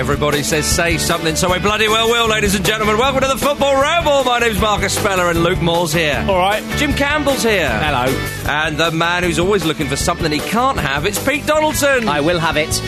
Everybody says say something, so I bloody well will, ladies and gentlemen. Welcome to the Football Ramble. My name's Marcus Speller and Luke Moore's here. All right. Jim Campbell's here. Hello. And the man who's always looking for something he can't have, it's Pete Donaldson. I will have it.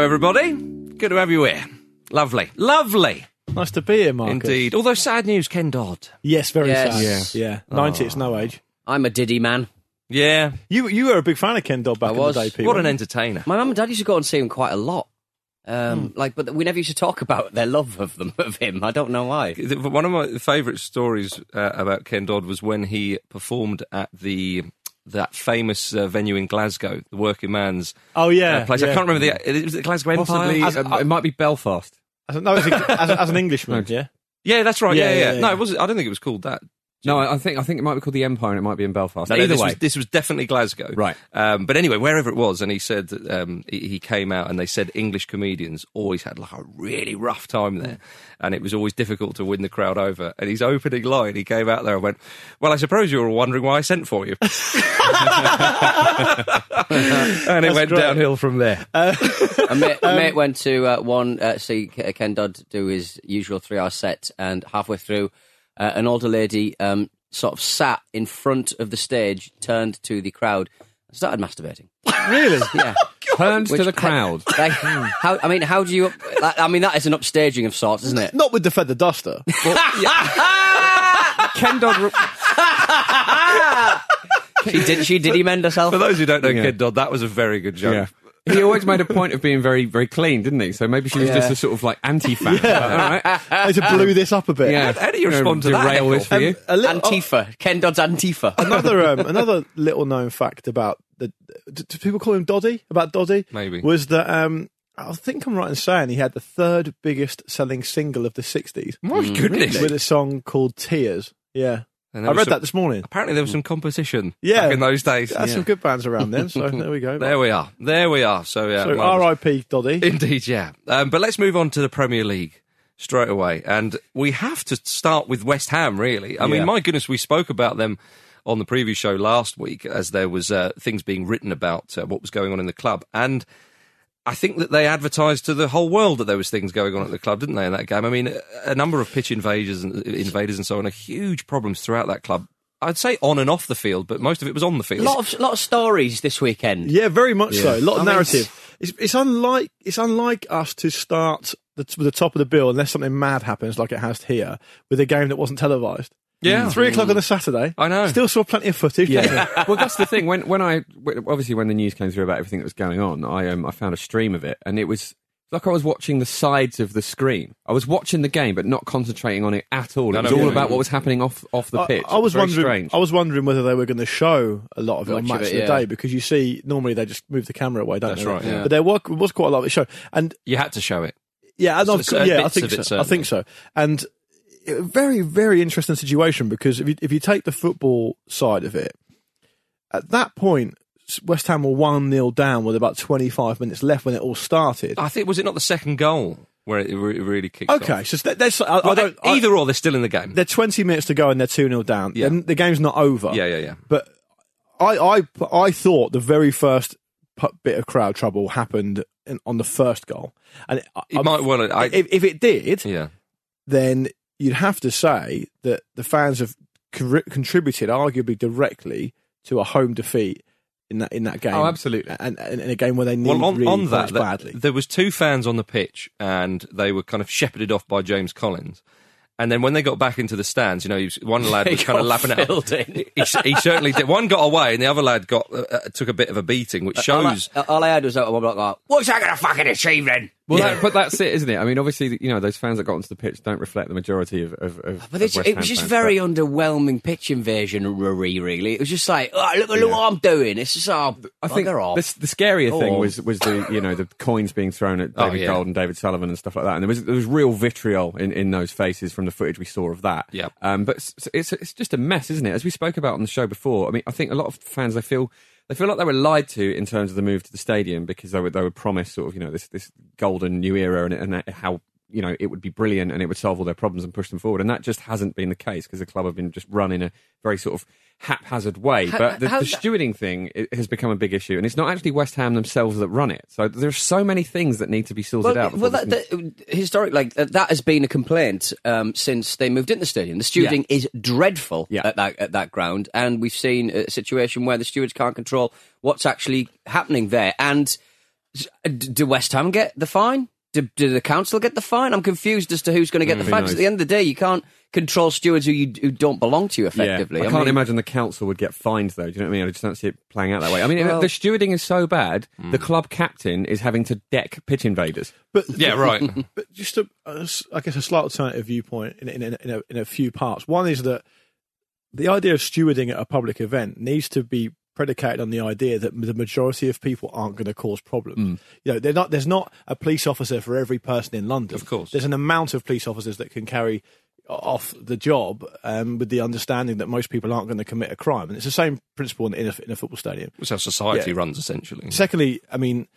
Hello, everybody. Good to have you here. Lovely. Lovely. Nice to be here, Marcus. Indeed. Although sad news, Ken Dodd. Yes, very Yes. sad. Yeah. 90, it's no age. I'm a Diddy man. Yeah. You you were a big fan of Ken Dodd back I in the day, Pete. What an weren't entertainer. My mum and dad used to go and see him quite a lot. Um, Like, but we never used to talk about their love of them of him. I don't know why. One of my favourite stories uh, about Ken Dodd was when he performed at the that famous uh, venue in Glasgow, the Working Man's Oh, yeah, uh, place. I can't remember the. It was the Glasgow Possibly, Empire. um, it might be Belfast. As, no, as, a, as, as an Englishman, yeah. Yeah, that's right. Yeah, Yeah, yeah. yeah, No, yeah. it was. I don't think it was called that. No, I I think I think it might be called the Empire, and it might be in Belfast. No, no, this way, was, this was definitely Glasgow. Right. Um, but anyway, wherever it was, and he said that, um, he, he came out and they said English comedians always had like a really rough time there, and it was always difficult to win the crowd over. And his opening line, he came out there and went, "Well, I suppose you were wondering why I sent for you," and it went great. downhill from there. A mate, a mate went to uh, one uh, see Ken Dodd do his usual three-hour set, and halfway through, uh, an older lady um, sort of sat in front of the stage, turned to the crowd, and started masturbating. Really? Yeah. turned to the crowd. Like, how? I mean, how do you? I mean, that is an upstaging of sorts, isn't it? Not with the feather duster. Ken Dodd. She did. She did he mend herself? For those who don't know Yeah. Ken Dodd, that was a very good joke. Yeah. He always made a point of being very, very clean, didn't he? So maybe she was Yeah. just a sort of like anti-fan. All right. I just blew this up a bit. Yeah. How do you respond to that, Derail this for Heckle? you. A little, Antifa. Ken Dodd's Antifa. another um, another little known fact about the do, do people call him Doddy about Doddy Maybe. was that um I think I'm right in saying he had the third biggest selling single of the 60s My goodness. with a song called Tears. Yeah. I read some- that this morning. Apparently, there was some competition Yeah. back in those days. There's some good bands around then, so there we go. There we are. There we are. So, yeah. so. R.I.P. Doddy. Indeed, yeah. Um, but let's move on to the Premier League straight away. And we have to start with West Ham, really. I Yeah. mean, my goodness, we spoke about them on the preview show last week as there was uh, things being written about uh, what was going on in the club. And I think that they advertised to the whole world that there was things going on at the club, didn't they, in that game? I mean, a- a number of pitch invaders and uh, invaders and so on are huge problems throughout that club. I'd say on and off the field, but most of it was on the A field. lot of lot of stories this weekend. Yeah, very much so. A lot of I mean, narrative. It's, it's unlike it's unlike us to start the, with the top of the bill unless something mad happens, like it has here, with a game that wasn't televised. Yeah. three o'clock on a Saturday. I know. Still saw plenty of footage. Yeah. well, that's the thing. When when I obviously when the news came through about everything that was going on, I um I found a stream of it, and it was like I was watching the sides of the screen. I was watching the game, but not concentrating on it at all. It was no, all yeah. about what was happening off off the pitch. I, was Very wondering. Strange. I was wondering whether they were going to show a lot of it on Much of Match it, of the yeah. Day because you see normally they just move the camera away, don't That's they? right, yeah. But there was, was quite a lot of it shown, and You had to show it. Yeah, and So- so yeah, I think of it, so. I think so. And a very, very interesting situation because if you if you take the football side of it, at that point, West Ham were one 0 down with about twenty five minutes left when it all started. I think was it not the second goal where it re- really kicked off? Okay, so th- there's I, I don't I- either or, they're still in the game. they're twenty minutes to go and they're two 0 down. Yeah. The game's not over. Yeah, yeah, yeah. But I I I thought the very first bit of crowd trouble happened in, on the first goal, and it, It might well. I, if, if it did, yeah, then you'd have to say that the fans have cor- contributed arguably directly to a home defeat in that in that game. Oh, absolutely. and, and in a game where they need well, on, really on that, that- badly. there was two fans on the pitch, and they were kind of shepherded off by James Collins. And then when they got back into the stands, you know, was, one lad was kind of got lapping it. filled in. He, he certainly did. One got away, and the other lad got uh, uh, took a bit of a beating, which All I, shows. all I had was that one block like, "What's that going to fucking achieve then?" Well, that, but that's it, isn't it? I mean, obviously, you know, those fans that got onto the pitch don't reflect the majority of. of, of But of it was just fans, very but- underwhelming pitch invasion, really. It was just like, oh, look, look what I'm doing. It's just, oh, I think off. the, the scarier thing Oh. was was the you know the coins being thrown at Oh, David yeah. Gold and David Sullivan and stuff like that, and there was there was real vitriol in, in those faces from the footage we saw of that. Yeah. Um, but it's, it's it's just a mess, isn't it? As we spoke about on the show before. I mean, I think a lot of fans they feel they feel like they were lied to in terms of the move to the stadium because they were they were promised sort of you know this this golden new era and, and how you know it would be brilliant and it would solve all their problems and push them forward, and that just hasn't been the case because the club have been just run in a very sort of haphazard way. How- but the, the stewarding thing has become a big issue, and it's not actually West Ham themselves that run it. So there's so many things that need to be sorted out. well, that, can- that, historic, like that has been a complaint um, since they moved into the stadium. The stewarding is dreadful Yeah. at that at that ground, and we've seen a situation where the stewards can't control what's actually happening there. And do West Ham get the fine? Do, do the council get the fine? I'm confused as to who's going to get mm, the who fine. 'cause knows? at the end of the day, you can't control stewards who you who don't belong to you effectively. Yeah. I, can't mean- imagine the council would get fined though. Do you know what I mean? I just don't see it playing out that way. I mean, Well- the stewarding is so bad. The mm. club captain is having to deck pitch invaders. But Yeah, right. but just a, a s- I guess a slight alternative viewpoint in, in, in, in, a, in a few parts. One is that the idea of stewarding at a public event needs to be predicated on the idea that the majority of people aren't going to cause problems. You know, they're not. There's not a police officer for every person in London. Of course. there's an amount of police officers that can carry off the job um, with the understanding that most people aren't going to commit a crime, and it's the same principle in, in, a, in a football stadium. That's how society Yeah. runs, essentially. Secondly, I mean,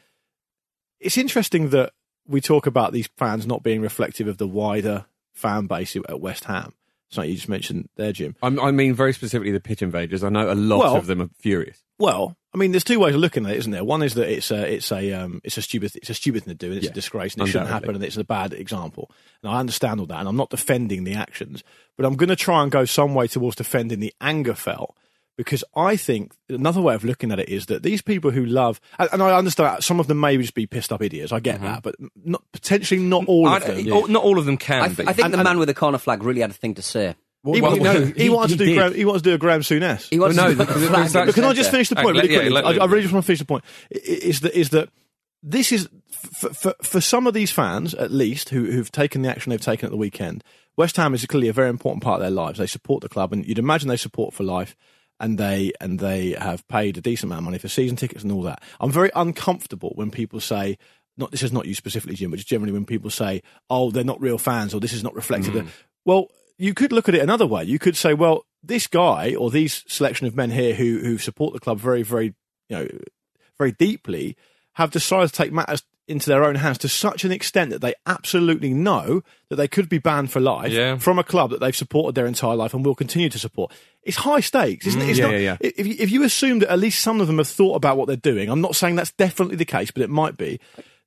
it's interesting that we talk about these fans not being reflective of the wider fan base at West Ham. Something you just mentioned there, Jim. I'm, I mean, very specifically the pitch invaders. I know a lot Well- of them are furious. Well, I mean, there's two ways of looking at it, isn't there? One is that it's a, it's a, um, it's a stupid, it's a stupid thing to do, and it's Yeah, a disgrace, and it shouldn't happen, and it's a bad example. And I understand all that, and I'm not defending the actions, but I'm going to try and go some way towards defending the anger felt. Because I think another way of looking at it is that these people who love, and and I understand some of them may just be pissed up idiots. I get mm-hmm. that, but not, potentially not all I- of them. oh, Not all of them can I, be. I think And- the and- man with the corner flag really had a thing to say. He, Well, wanted- no, he, he- wanted to do. did. Graham, he wanted to do a Graham Souness. He wants Well, to no, put the because flag that- can I just finish the point Okay, really yeah, quickly? let- I, let- I really just want to finish the point. Is that is that this is for, for, for some of these fans, at least, who, who've taken the action they've taken at the weekend. West Ham is clearly a very important part of their lives. They support the club, and you'd imagine they support for life. And they and they have paid a decent amount of money for season tickets and all that. I'm very uncomfortable when people say, not this is not you specifically, Jim, but just generally when people say, "Oh, they're not real fans," or "This is not reflected." of Well, you could look at it another way. You could say, "Well, this guy or these selection of men here who who support the club very, very, you know, very deeply, have decided to take matters into their own hands to such an extent that they absolutely know that they could be banned for life Yeah. from a club that they've supported their entire life and will continue to support. It's high stakes, isn't it? Mm, it's Yeah, not, yeah, yeah. If, you- if you assume that at least some of them have thought about what they're doing, I'm not saying that's definitely the case, but it might be.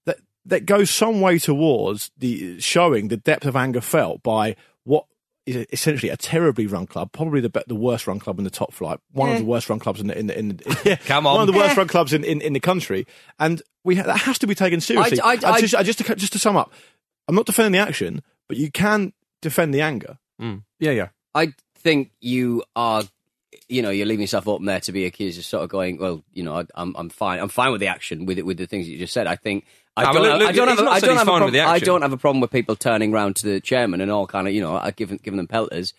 That that goes some way towards the showing the depth of anger felt by what is essentially a terribly run club, probably the the worst run club in the top flight, one of eh. the worst run clubs in the in the, in the yeah, Come on, one of the worst eh. run clubs in, in, in the country, and we ha- that has to be taken seriously. I- I- I- just, just to just to sum up, I'm not defending the action, but you can defend the anger. Mm. Yeah, yeah. I think you are, you know, you're leaving yourself open there to be accused of sort of going, well, you know, I, I'm, I'm fine. I'm fine with the action with it, with the things that you just said. I think. I don't, I don't have, a- I don't have a fine with prob- the I don't have a problem with people turning round to the chairman and all kind of, you know, uh, giving giving them pelters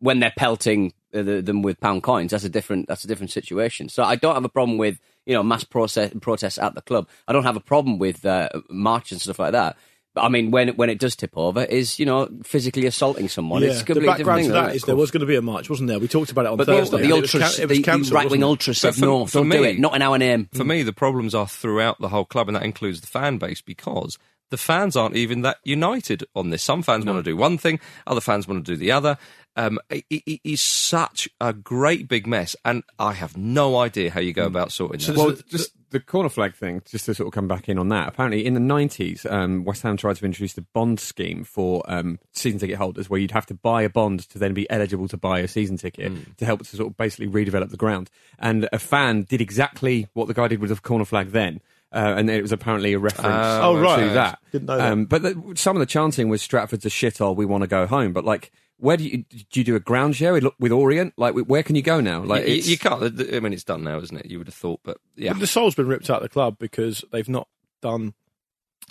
when they're pelting uh, them with pound coins. That's a different that's a different situation. So I don't have a problem with you know mass process, protests at the club. I don't have a problem with uh, marches and stuff like that. But I mean, when when it does tip over, is you know physically assaulting someone. it's a the completely different background thing. to isn't that there was going to be a march, wasn't there? We talked about it on But the, Thursday. the and it was ultras, can- it was the, cancelled, right wing wasn't it? ultras said for- no, for don't do it. Not in our name. For me, the problems are throughout the whole club, and that includes the fan base because the fans aren't even that united on this. Some fans want to do one thing, other fans want to do the other. Um, it, it- it is such a great big mess, and I have no idea how you go about sorting that. Well, just the corner flag thing, just to sort of come back in on that. Apparently, in the 90s, um, West Ham tried to introduce a bond scheme for um, season ticket holders where you'd have to buy a bond to then be eligible to buy a season ticket to help to sort of basically redevelop the ground. And a fan did exactly what the guy did with the corner flag then. Uh, and it was apparently a reference Oh, right. to that. Didn't know that. Um, but the, some of the chanting was Stratford's a shithole, we want to go home. But like, where do you do you do a ground share with, with Orient? Like, where can you go now? Like, you, you can't. I mean, it's done now, isn't it? You would have thought, but yeah. But the soul's been ripped out of the club because they've not done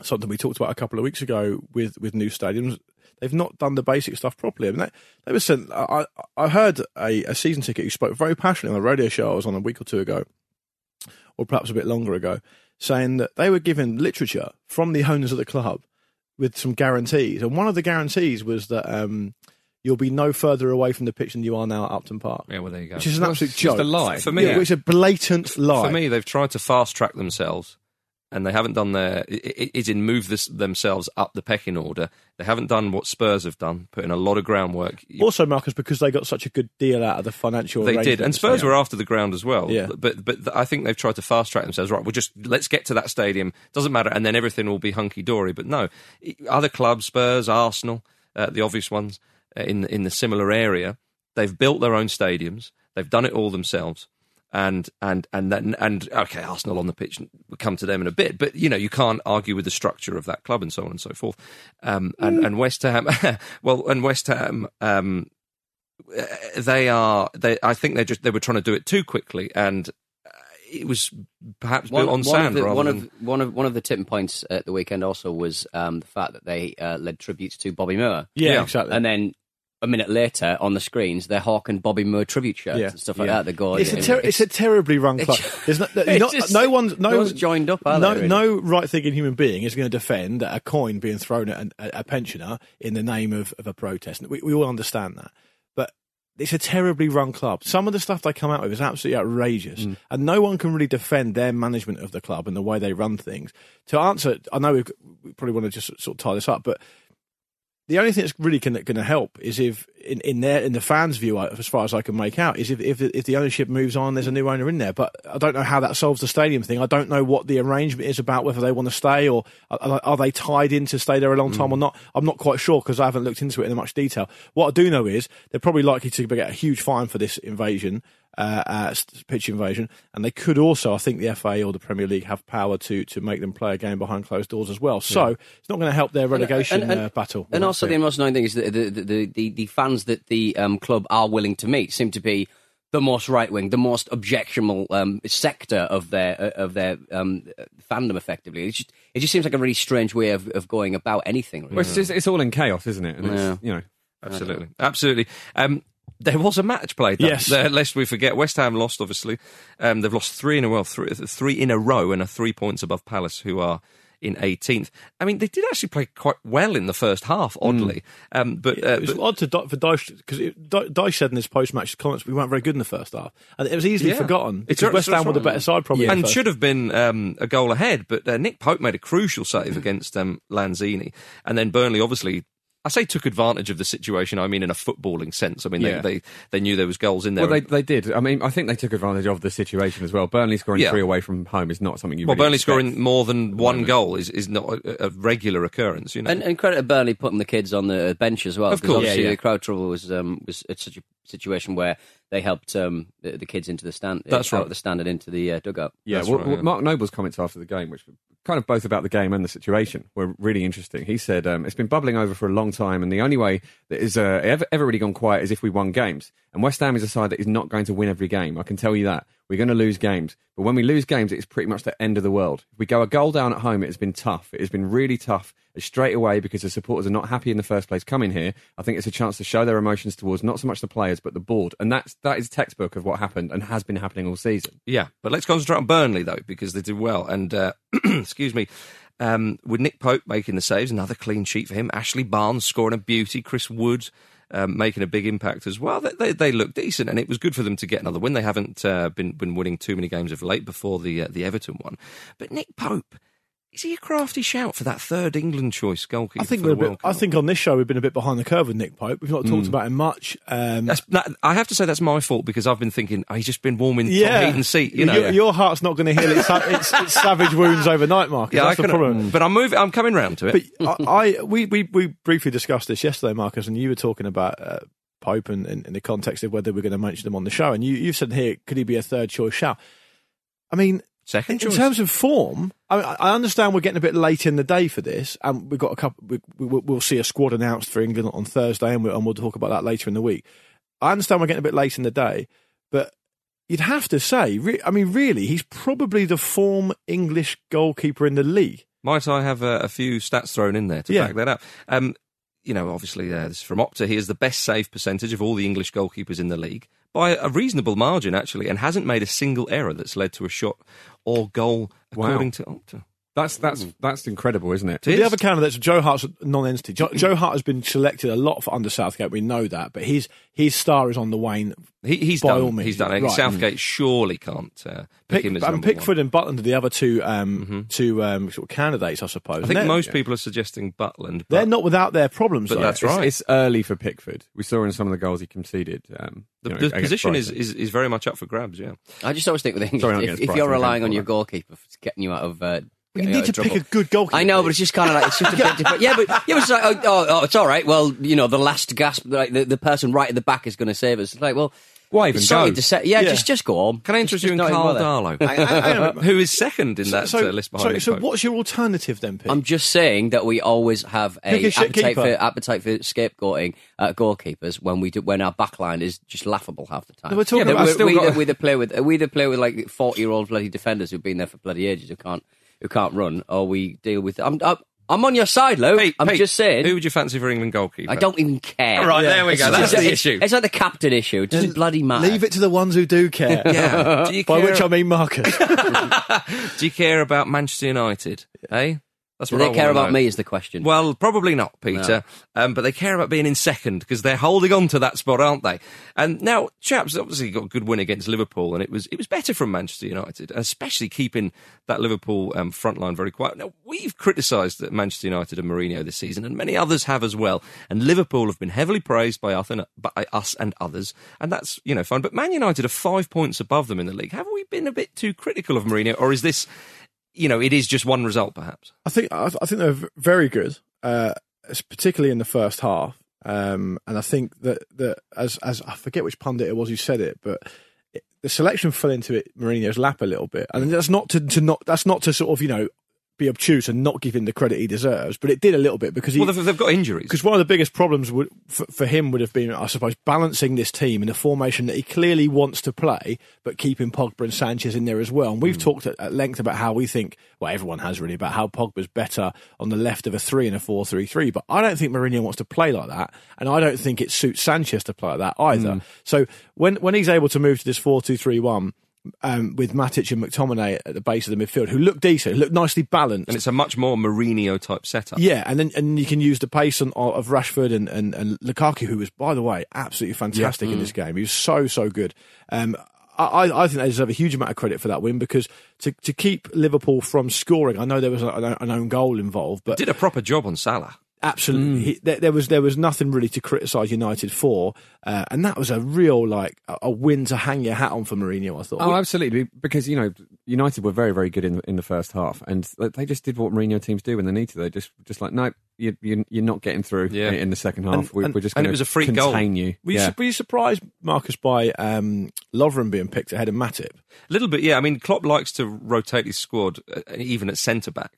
something we talked about a couple of weeks ago with, with new stadiums. They've not done the basic stuff properly. I mean, they, they were sent. I, I heard a, a season ticket who spoke very passionately on a radio show I was on a week or two ago, or perhaps a bit longer ago, saying that they were given literature from the owners of the club with some guarantees, and one of the guarantees was that um, you'll be no further away from the pitch than you are now at Upton Park, yeah, well, there you go. which is an Well, absolute it's just joke. a lie. For me, yeah, it's a blatant lie. For me, they've tried to fast track themselves, and they haven't done their. It, it, in move this, themselves up the pecking order. They haven't done what Spurs have done, put in a lot of groundwork. Also, Marcus, because they got such a good deal out of the financial. they did, and Spurs yeah. were after the ground as well. Yeah. But but I think they've tried to fast track themselves. Right, we'll just let's get to that stadium. Doesn't matter, and then everything will be hunky dory. But no, other clubs, Spurs, Arsenal, uh, the obvious ones in in the similar area, they've built their own stadiums. They've done it all themselves. And and and then and okay, Arsenal on the pitch. We'll come to them in a bit, but you know you can't argue with the structure of that club and so on and so forth. Um, and and West Ham, well, and West Ham, um, they are they I think they just they were trying to do it too quickly and uh, it was perhaps built on of sand the, rather one than of one of one of the tipping points at the weekend also was um, the fact that they uh, led tributes to Bobby Moore. Yeah, Yeah. exactly. and then a minute later on the screens they're hawking Bobby Moore tribute shirts Yeah. and stuff like Yeah. that. They go, it's a ter- it's a terribly run club. There's no, it's not, just- no one's no no one's joined up, are no, they, really? no right thinking human being is going to defend a coin being thrown at an, a, a pensioner in the name of, of a protest. We, we all understand that, but it's a terribly run club. Some of the stuff they come out with is absolutely outrageous, Mm. and no one can really defend their management of the club and the way they run things. To answer, I know we've, we probably want to just sort of tie this up, but the only thing that's really going to help is if, in, in their in the fans' view, as far as I can make out, is if, if if the ownership moves on, there's a new owner in there. But I don't know how that solves the stadium thing. I don't know what the arrangement is about whether they want to stay or are, are they tied in to stay there a long time or hmm. not. I'm not quite sure because I haven't looked into it in much detail. What I do know is they're probably likely to get a huge fine for this invasion. Uh, uh, pitch invasion, and they could also, I think, the FA or the Premier League have power to to make them play a game behind closed doors as well. So it's not going to help their relegation and- and- uh, battle. And also, the most annoying thing is that the, the, the, the, the fans that the um, club are willing to meet seem to be the most right wing, the most objectionable um, sector of their uh, of their um, fandom. Effectively, it just, it just seems like a really strange way of, of going about anything. Really. Well, it's, just, it's all in chaos, isn't it? And Yeah. it's, you know, absolutely absolutely um there was a match played. though. Yes. There, lest we forget, West Ham lost. Obviously, um, they've lost three in a well, three, three in a row, and are three points above Palace, who are in 18th. I mean, they did actually play quite well in the first half, oddly. Um, but, uh, It's but odd to for Dyche because Dyche said in his post-match comments we weren't very good in the first half, and it was easily Yeah. forgotten It's West Ham were the better side probably. the and should have been um, a goal ahead. But uh, Nick Pope made a crucial save against um, Lanzini, and then Burnley obviously. I say took advantage of the situation. I mean, in a footballing sense. I mean, Yeah. they, they they knew there was goals in there. Well, they, they did. I mean, I think they took advantage of the situation as well. Burnley scoring Yeah. three away from home is not something you. well, really Burnley scoring more than one goal is, is not a, a regular occurrence. You know, And, and credit to Burnley putting the kids on the bench as well. Of course. obviously Yeah, yeah. the crowd trouble was um, was it's such a situation where they helped um, the, the kids into the stand. That's out right. the stand and into the uh, dugout. Yeah, That's well, right, well, yeah. Mark Noble's comments after the game, which were kind of both about the game and the situation, were really interesting. He said um, it's been bubbling over for a long time, and the only way that is uh, ever, ever really gone quiet is if we won games. And West Ham is a side that is not going to win every game. I can tell you that. We're going to lose games. But when we lose games, it's pretty much the end of the world. If we go a goal down at home, it has been tough. It has been really tough uh, straight away because the supporters are not happy in the first place coming here. I think it's a chance to show their emotions towards not so much the players, but the board. And that's, that is textbook of what happened and has been happening all season. Yeah, but let's concentrate on Burnley though because they did well. And uh, excuse me, um, with Nick Pope making the saves, another clean sheet for him. Ashley Barnes scoring a beauty. Chris Wood. Um, making a big impact as well. They, they, they look decent, and it was good for them to get another win. They haven't uh, been been winning too many games of late before the uh, the Everton one. But Nick Pope, is he a crafty shout for that third England choice goalkeeper? I think we're a bit, I think on this show we've been a bit behind the curve with Nick Pope. We've not talked about him much. Um, that, I have to say that's my fault because I've been thinking oh, he's just been warming yeah, heat and seat. You know, your, your heart's not going to heal its, its, its savage wounds overnight, Marcus. yeah, That's I the problem. but I'm moving. I'm coming round to it. But I, I we, we we briefly discussed this yesterday, Marcus, and you were talking about uh, Pope and in, in the context of whether we're going to mention him on the show. And you you said here, could he be a third choice shout? I mean, Second in terms of form, I, mean, I understand we're getting a bit late in the day for this, and we've got a couple. We, we, we'll see a squad announced for England on Thursday, and, we, and we'll talk about that later in the week. I understand we're getting a bit late in the day, but you'd have to say, re- I mean, really, he's probably the form English goalkeeper in the league. Might I have a, a few stats thrown in there to Yeah. back that up? Um, you know, obviously, uh, this is from Opta. He has the best save percentage of all the English goalkeepers in the league by a reasonable margin, actually, and hasn't made a single error that's led to a shot or goal, Wow. according to Opta. That's that's that's incredible, isn't it? It The is. other candidates, Joe Hart's a non-entity. Joe, Joe Hart has been selected a lot for under Southgate. We know that, but his his star is on the wane. He, he's by done. all means, he's done. it. right. Southgate surely can't uh, pick, Pick, him as and number Pickford one. and Butland are the other two um, two um, sort of candidates, I suppose. I think they're, most people are suggesting Butland. But they're not without their problems. But though. that's right. It's, early for Pickford. We saw in some of the goals he conceded. Um, the, you know, the position is, is, is very much up for grabs. Yeah. I just always think with English, Sorry, if, if you're relying on your goalkeeper for getting you out of. Uh, you getting need of to pick trouble. a good goalkeeper. I know, but it's just kind of like it's just a bit different. Yeah, but yeah, but it's like oh, oh, oh, it's all right. Well, you know, the last gasp, like the, the person right at the back is going to save us. It's like, well, Why even sorry go? to say, yeah, Yeah. just just go on. Can I Just- interest you just in Karl. Darlow, I- I- I- who is second in that so, uh, list behind so, Nick so what's your alternative then, Pete? I'm just saying that we always have a a appetite for appetite for scapegoating uh, goalkeepers when we do, when our backline is just laughable half the time. No, we're talking That about- we, still we, got- either, we either play with we either play with like 40 year old bloody defenders who've been there for bloody ages who can't who can't run, or we deal with. I'm I'm, I'm on your side, Lou. Pete, I'm Pete, just saying. Who would you fancy for England goalkeeper? I don't even care. Right, there we go. It's That's just- the it's- issue. It's like the captain issue. It doesn't bloody matter. Leave it to the ones who do care. Yeah. Do you By care, which I mean Marcus. do you care about Manchester United? Eh? That's Do what they I care about know. me? Is the question. Well, probably not, Peter. Um, but they care about being in second because they're holding on to that spot, aren't they? And now, chaps obviously got a good win against Liverpool, and it was it was better from Manchester United, especially keeping that Liverpool um, front line very quiet. Now, we've criticised Manchester United and Mourinho this season, and many others have as well. And Liverpool have been heavily praised by us and, by us and others, and that's you know fine. But Man United are five points above them in the league. Have we been a bit too critical of Mourinho, or is this? You know, it is just one result, perhaps. I think I, I think they're very good, uh, particularly in the first half. Um, and I think that that as as I forget which pundit it was who said it, but it, the selection fell into it Mourinho's lap a little bit, and that's not to, to not that's not to sort of you know be obtuse and not give him the credit he deserves, but it did a little bit because he Well, they've, they've got injuries. because one of the biggest problems would, for, for him would have been, I suppose, balancing this team in a formation that he clearly wants to play, but keeping Pogba and Sanchez in there as well. And we've hmm. talked at, at length about how we think, well, everyone has really, about how Pogba's better on the left of a three and a four-three-three. But I don't think Mourinho wants to play like that, and I don't think it suits Sanchez to play like that either. Hmm. So when when he's able to move to this four-two-three-one um, with Matic and McTominay at the base of the midfield, who look decent, who look nicely balanced. And it's a much more Mourinho type setup. Yeah, and then and you can use the pace on, of Rashford and, and, and Lukaku, who was, by the way, absolutely fantastic in this game. He was so so good. Um, I, I think they deserve a huge amount of credit for that win because to, to keep Liverpool from scoring, I know there was an, an own goal involved, but Did a proper job on Salah. Absolutely, he, there, there was there was nothing really to criticise United for, uh, and that was a real like a, a win to hang your hat on for Mourinho. I thought. Oh, absolutely. Because you know, United were very, very good in in the first half, and they just did what Mourinho teams do when they need to. They just, just like, no, you, you, you're not getting through Yeah. in the second half. And- we, and- we're just and going it was a free goal. you. were, you, yeah. su- were you surprised, Marcus, by um, Lovren being picked ahead of Matip? A little bit, yeah. I mean, Klopp likes to rotate his squad, uh, even at centre back.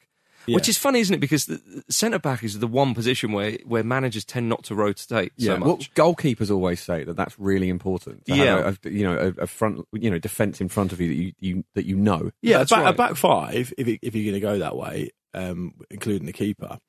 Which is funny, isn't it? Because centre back is the one position where, where managers tend not to rotate yeah, so well, much. goalkeepers always say that that's really important. To Yeah. have a, a, you know, a, a front, you know, defense in front of you that you, you that you know. Yeah, That's a back, a back five. If it, if you're going to go that way, um, including the keeper, which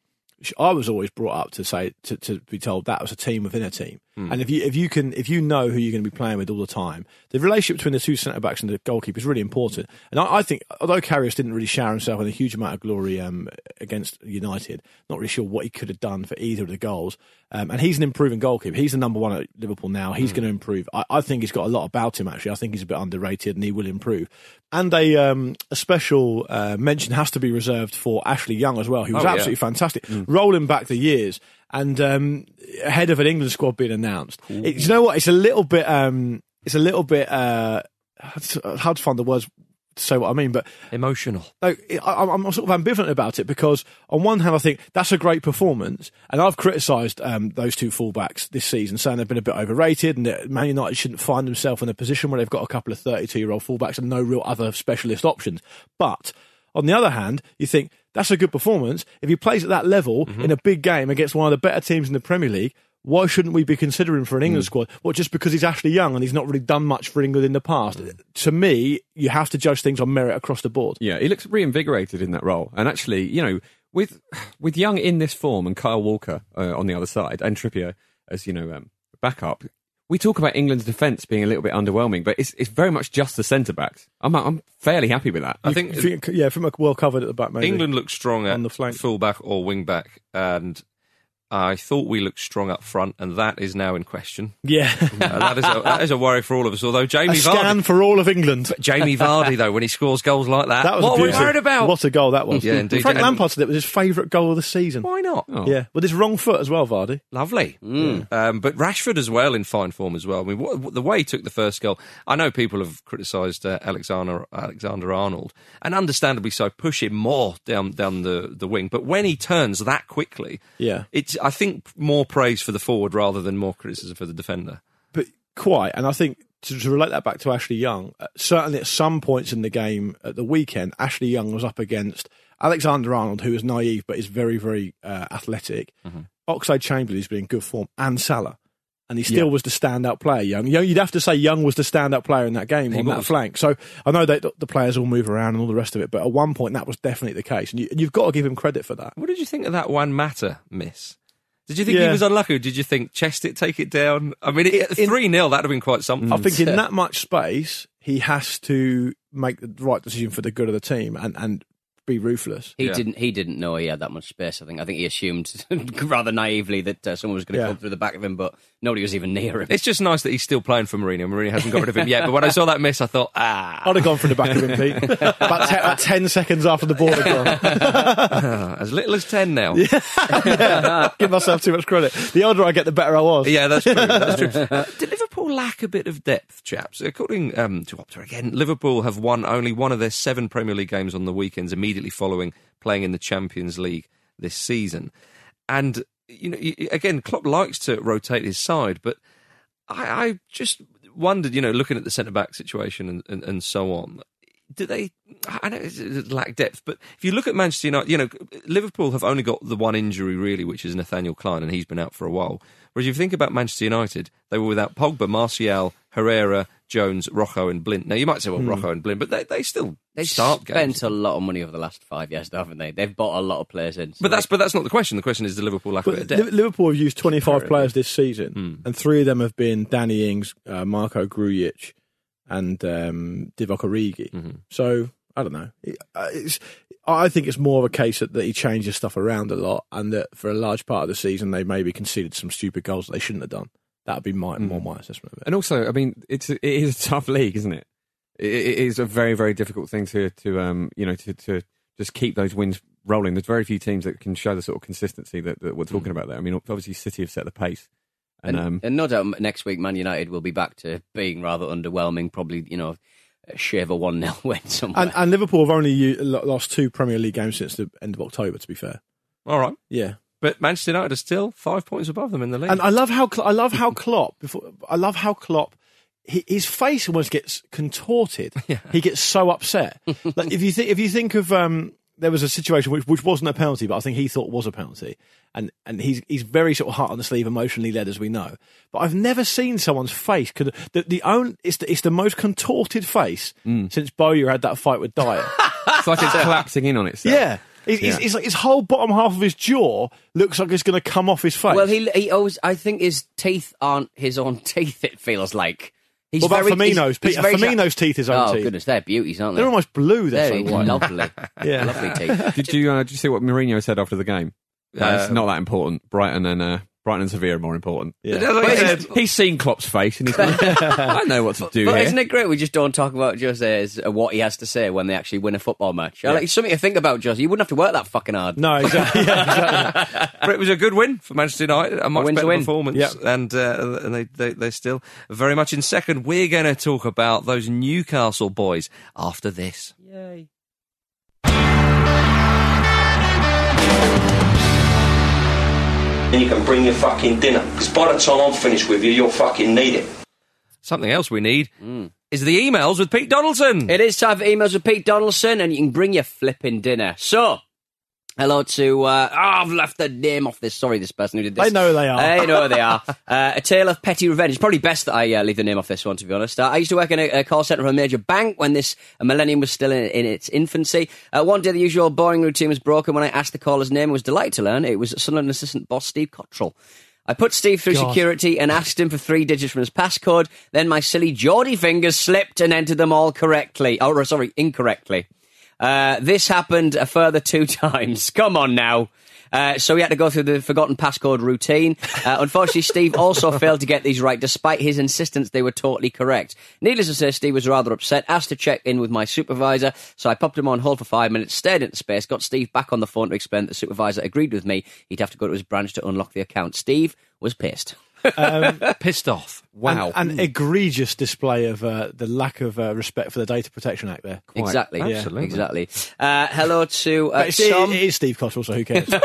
I was always brought up to say to, to be told that was a team within a team. Hmm. And if you if you can if you know who you're going to be playing with all the time, the relationship between the two centre backs and the goalkeeper is really important. And I, I think although Karius didn't really shower himself in a huge amount of glory um, against United, not really sure what he could have done for either of the goals. Um, and he's an improving goalkeeper. He's the number one at Liverpool now. He's going to improve. I, I think he's got a lot about him. Actually, I think he's a bit underrated, and he will improve. And a um, a special uh, mention has to be reserved for Ashley Young as well, who was Oh, yeah. absolutely fantastic, rolling back the years and um, ahead of an England squad being announced. It, you know what? It's a little bit. Um, it's a little bit. Uh, hard to- find the words to say what I mean, but Emotional. no, I, I'm I'm sort of ambivalent about it because on one hand I think that's a great performance, and I've criticised um, those two fullbacks this season, saying they've been a bit overrated, and that Man United shouldn't find themselves in a position where they've got a couple of 32 year old fullbacks and no real other specialist options. But on the other hand, you think that's a good performance if he plays at that level in a big game against one of the better teams in the Premier League. Why shouldn't we be considering for an England squad? Well, just because he's Ashley Young and he's not really done much for England in the past. To me, you have to judge things on merit across the board. Yeah, he looks reinvigorated in that role. And actually, you know, with with Young in this form and Kyle Walker uh, on the other side and Trippier as you know um, backup, we talk about England's defence being a little bit underwhelming, but it's it's very much just the centre backs. I'm I'm fairly happy with that. I think If yeah, from a well covered at the back, maybe. England looked strong at On the flank. full back or wing back, and I thought we looked strong up front, and that is now in question. Yeah. Uh, that, is a, that is a worry for all of us. Although a Jamie scan Vardy, for all of England. Jamie Vardy though, when he scores goals like that, That was what a are we worried about? What a goal that was. Yeah, indeed. Frank Lampard said it was his favourite goal of the season. Why not? Oh. Yeah, with his wrong foot as well, Vardy. Lovely. Um, but Rashford as well in fine form as well. I mean, what, what- the way he took the first goal, I know people have criticised uh, Alexander Alexander Arnold, and understandably so, push him more down down the, the wing. But when he turns that quickly, Yeah. it's I think more praise for the forward rather than more criticism for the defender. But quite, and I think to, to relate that back to Ashley Young, uh, certainly at some points in the game at the weekend, Ashley Young was up against Alexander Arnold, who is naive but is very, very uh, athletic. Mm-hmm. Oxlade-Chamberlain, who's been in good form, and Salah. And he still Yeah. was the standout player, Young. You'd have to say Young was the standout player in that game He on that flank. So I know that the players all move around and all the rest of it, but at one point that was definitely the case. And you've got to give him credit for that. What did you think of that Juan Mata miss? Did you think he was unlucky? Or did you think chest it, take it down? I mean, three 0 that'd have been quite something. I think in that much space, he has to make the right decision for the good of the team and, and be ruthless. He Yeah. didn't. He didn't know he had that much space. I think. I think he assumed rather naively that uh, someone was going to Yeah. come through the back of him, but nobody was even near him. It's just nice that he's still playing for Mourinho. Mourinho hasn't got rid of him yet. But when I saw that miss, I thought, ah, I'd have gone for the back of him, Pete. about, te- about 10 seconds after the ball had gone. as little as ten now. Give myself too much credit. The older I get, the better I was. Yeah, that's true. That's true. Did Liverpool lack a bit of depth, chaps? According um, to Opta again, Liverpool have won only one of their seven Premier League games on the weekends immediately following playing in the Champions League this season. And you know, again, Klopp likes to rotate his side, but I, I just wondered, you know, looking at the centre back situation and, and, and so on. Do they? I know lack depth, but if you look at Manchester United, you know Liverpool have only got the one injury really, which is Nathaniel Klein, and he's been out for a while. Whereas if you think about Manchester United, they were without Pogba, Martial, Herrera, Jones, Rojo, and Blind. Now you might say, well, Rojo and Blind, but they, they still They start spent games. a lot of money over the last five years, haven't they? They've bought a lot of players in. so But that's they- but that's not the question. The question is, the Liverpool lack a bit of But depth. Liverpool have used 25 players this season, and three of them have been Danny Ings, uh, Marko Grujic, and um, Divock Origi. Mm-hmm. So I don't know. Uh, It's, I think it's more of a case that, that he changes stuff around a lot, and that for a large part of the season they maybe conceded some stupid goals that they shouldn't have done. That would be my, Mm. more my assessment of it. And also, I mean, it's it is a tough league, isn't it? It, it is a very very difficult thing to to um you know to to just keep those wins rolling. There's very few teams that can show the sort of consistency that, that we're talking about there. I mean, obviously City have set the pace, and, And, um, and no doubt next week, Man United will be back to being rather underwhelming. Probably, you know, shave a 1 0 win somewhere. And, and Liverpool have only lost two Premier League games since the end of October. To be fair, All right. yeah. But Manchester United are still five points above them in the league. And I love how I love how Klopp. Before, I love how Klopp. His face almost gets contorted. He gets so upset. like if you think if you think of um, there was a situation which which wasn't a penalty, but I think he thought was a penalty, and and he's he's very sort of heart on the sleeve, emotionally led, as we know. But I've never seen someone's face. Could the, the own it's the, it's the most contorted face since Bowyer had that fight with Dyer. it's like it's collapsing in on itself. yeah. It's, it's, Yeah. it's like his whole bottom half of his jaw looks like it's going to come off his face. well, he he always. I think his teeth aren't his own teeth. It feels like. He's What about very, Firmino's? he's- he's Pe- very Firmino's teeth, his own oh, teeth. goodness, they're beauties, aren't they? They're almost blue. They're, They're so white. lovely. Yeah. lovely teeth. Did you uh, did you see what Mourinho said after the game? Uh, it's Uh, not that important. Brighton and uh, Brighton and Sevilla are more important. Yeah. That's what he's, said. he's seen Klopp's face and he's like, I know what to do But here. isn't it great? We just don't talk about Jose as uh, what he has to say when they actually win a football match. Like, it's something to think about, Jose. You wouldn't have to work that fucking hard. No, exactly. Yeah, exactly. But it was a good win for Manchester United, a much win's a better win. performance, Yep. and uh, and they, they they're still very much in second. We're going to talk about those Newcastle boys after this. Yay. And you can bring your fucking dinner. Because by the time I'm finished with you, you'll fucking need it. Something else we need hmm. is the emails with Pete Donaldson. It is time for emails with Pete Donaldson, and you can bring your flipping dinner. So, hello to. Uh, oh, I've left the name off this. Sorry, this person who did this. I know who they are. I know who they are. Uh, a tale of petty revenge. It's probably best that I uh, leave the name off this one, to be honest. Uh, I used to work in a, a call centre for a major bank when this millennium was still in, in its infancy. Uh, one day, the usual boring routine was broken when I asked the caller's name. I was delighted to learn it was Sunderland assistant boss Steve Cotterill. I put Steve through God. security and asked him for three digits from his passcode. Then my silly Geordie fingers slipped and entered them all correctly. Oh, sorry, incorrectly. Uh, this happened a further two times. Come on now. Uh, so we had to go through the forgotten passcode routine. Uh, unfortunately, Steve also failed to get these right, despite his insistence they were totally correct. Needless to say, Steve was rather upset, asked to check in with my supervisor, so I popped him on hold for five minutes, stared into space, got Steve back on the phone to explain that the supervisor agreed with me he'd have to go to his branch to unlock the account. Steve was pissed. Pissed off. Wow. An, an egregious display of uh, the lack of uh, respect for the Data Protection Act there. exactly. Absolutely. Exactly. Uh, hello to uh, But it's- Tom. it is Steve Cotterill, so who cares?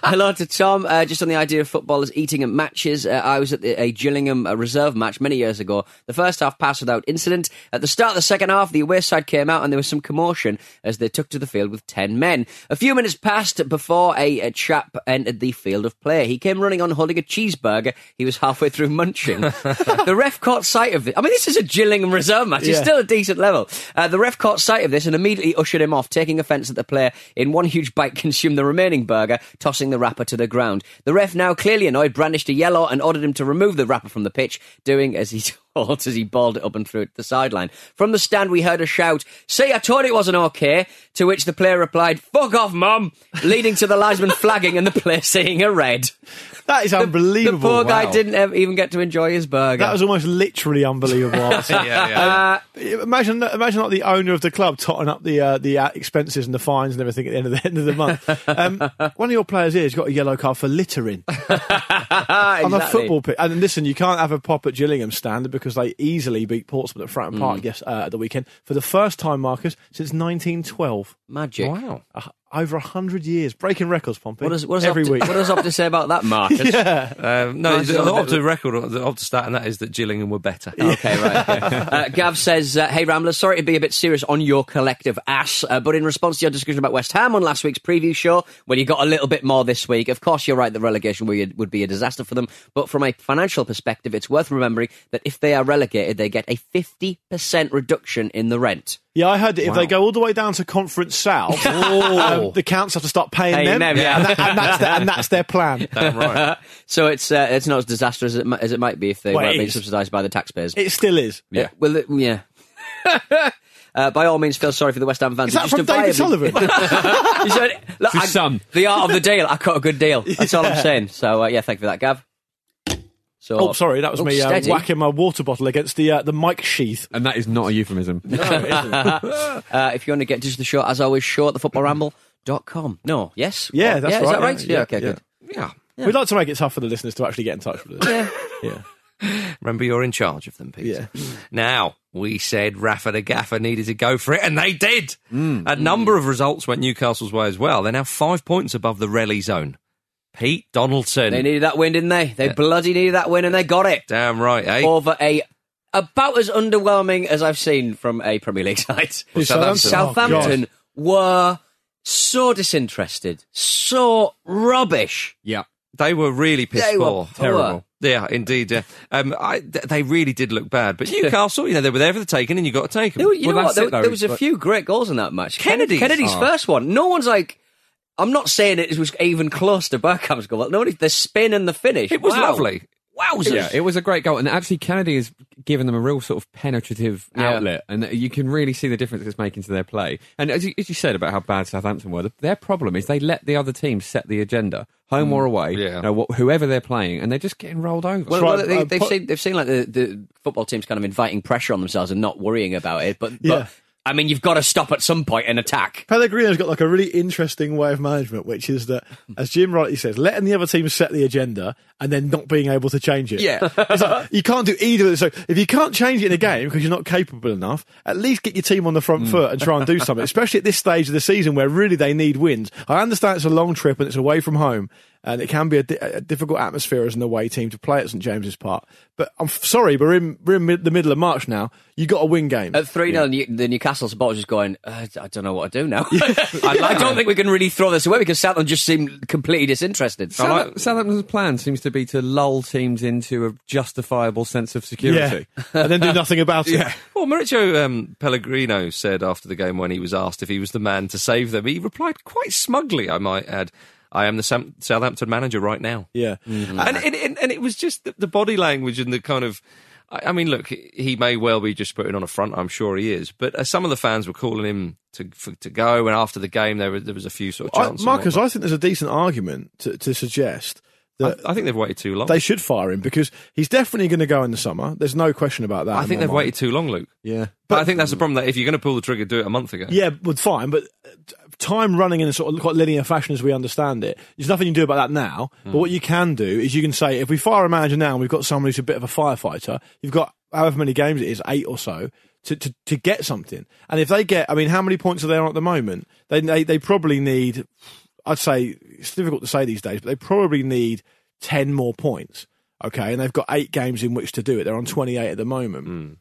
Hello to Tom. Uh, just on the idea of footballers eating at matches, uh, I was at the, a Gillingham uh, reserve match many years ago. The first half passed without incident. At the start of the second half, the away side came out and there was some commotion as they took to the field with 10 men. A few minutes passed before a, a chap entered the field of play. He came running on holding a cheeseburger he was halfway through munching. the ref caught sight of this. I mean, this is a Gillingham reserve match. It's Yeah. still a decent level. Uh, the ref caught sight of this and immediately ushered him off, taking offence at the player in one huge bite consumed the remaining burger, tossing the wrapper to the ground. The ref, now clearly annoyed, brandished a yellow and ordered him to remove the wrapper from the pitch, doing as he told as he balled it up and threw it to the sideline. From the stand, we heard a shout, See, I told it wasn't okay, to which the player replied, Fuck off, mum, leading to the linesman flagging and the player seeing a red. that is unbelievable. The unbelievable. poor guy didn't ev- even get to enjoy his burger. That was almost literally unbelievable. yeah, yeah. imagine, imagine like the owner of the club totting up the uh, the uh, expenses and the fines and everything at the end of the end of the month. Um, one of your players here has got a yellow card for littering on a football pitch. And listen, you can't have a pop at Gillingham stand because they easily beat Portsmouth at Fratton Mm. Park yes uh, at the weekend for the first time, Marcus, since 1912. Magic. Wow. Uh, over a hundred years, breaking records, Pompey. What does, what does every Opta, week. What does Opta say about that, Marcus? Um, no, Nice the little up bit- to record, of the Opta stat, and that is that Gillingham were better. Okay, right. okay. Uh, Gav says, uh, "Hey Ramblers, sorry to be a bit serious on your collective ass, uh, but in response to your discussion about West Ham on last week's preview show, when you got a little bit more this week, of course you're right that relegation would would be a disaster for them. But from a financial perspective, it's worth remembering that if they are relegated, they get a fifty percent reduction in the rent. Yeah, I heard that if they go all the way down to Conference South, um, the counts have to start paying, Paying them, yeah. and, that- and that's their, and that's their plan. Damn right. So it's uh, it's not as disastrous as it, as it might be if they Well, weren't being subsidised by the taxpayers. It still is. yeah. Well, it- yeah. Uh, by all means, feel sorry for the West Ham fans. Is that who from David justifiably- Sullivan? You said, look, His I- son. The art of the deal. I cut a good deal. That's all I'm saying. So uh, yeah, thank you for that, Gav. So, oh, sorry, that was Oh, me uh, whacking my water bottle against the uh, the mic sheath. And that is not a euphemism. Uh, if you want to get just the show, as always, show at com. No, yes? Yeah, Or- that's yeah, Is right, that right? yeah, Yeah, yeah, okay, yeah. good. Yeah. We'd like to make it tough for the listeners to actually get in touch with us. Yeah, yeah, Remember, you're in charge of them, Peter. yeah. Now, we said Rafa the Gaffer needed to go for it, and they did. Mm. A number of results went Newcastle's way as well. They're now five points above the rally zone. Pete Donaldson. They needed that win, didn't they? They bloody needed that win, and they got it Damn right, eh? over a about as underwhelming as I've seen from a Premier League side. Who's Southampton? Southampton were so disinterested, so rubbish. yeah. They were really pissed They were poor. Terrible. Yeah, indeed. Yeah. Um, I, th- they really did look bad. But Newcastle, you know, they were there for the taking, and you got to take them. There, you Well, know what? that's There, it, though, there was a but- few great goals in that match. Kenedy's. Kenedy's Oh. first one. No one's like. I'm not saying it was even close to Bergkamp's goal. No, the spin and the finish. It was Wow. lovely. Wowzers. Yeah, it was a great goal, and actually Kenedy has given them a real sort of penetrative Yeah. outlet, and you can really see the difference it's making to their play. And as you, as you said about how bad Southampton were, their problem is they let the other team set the agenda, home or away, Yeah. you know, wh- whoever they're playing, and they're just getting rolled over. Well, well, they, uh, they've put- seen they've seen like the, the football teams kind of inviting pressure on themselves and not worrying about it. But, Yeah. but I mean, you've got to stop at some point and attack. Pellegrino's got like a really interesting way of management, which is that, as Jim rightly says, letting the other team set the agenda and then not being able to change it. Yeah. Like, you can't do either. of those. So if you can't change it in a game because you're not capable enough, at least get your team on the front mm. foot and try and do something, especially at this stage of the season where really they need wins. I understand it's a long trip and it's away from home. And it can be a, di- a difficult atmosphere as an away team to play at St James's Park. But I'm f- sorry, we're in we're in mid- the middle of March now. You got a win game At 3 0, the Newcastle supporters just going, uh, I don't know what to do now. I, I don't think we can really throw this away because Southampton just seemed completely disinterested. South- Southampton's plan seems to be to lull teams into a justifiable sense of security. yeah, and then do nothing about it. Well, Mauricio um, Pellegrino said after the game when he was asked if he was the man to save them, he replied quite smugly, I might add, I am the Sam- Southampton manager right now. Yeah. And, and, and, and it was just the, the body language and the kind of. I I mean, look, he may well be just putting on a front. I'm sure he is. But uh, some of the fans were calling him to for, to go, and after the game, there was, there was a few sort of I, chants. Marcus. I think there's a decent argument to, to suggest that I, I think they've waited too long. they should fire him because he's definitely going to go in the summer. There's no question about that. I think they've mind. waited too long, Luke. Yeah, But I think that's the problem. That if you're going to pull the trigger, do it a month ago. Yeah, well, fine, but uh, t- time running in a sort of quite linear fashion as we understand it, there's nothing you can do about that now. But what hmm. you can do is you can say, if we fire a manager now and we've got someone who's a bit of a firefighter, you've got however many games it is, eight or so, to, to, to get something. And if they get, I mean, how many points are they on at the moment? They, they, they probably need, I'd say, it's difficult to say these days, but they probably need 10 more points. Okay, and they've got eight games in which to do it. They're on 28 at the moment. Hmm.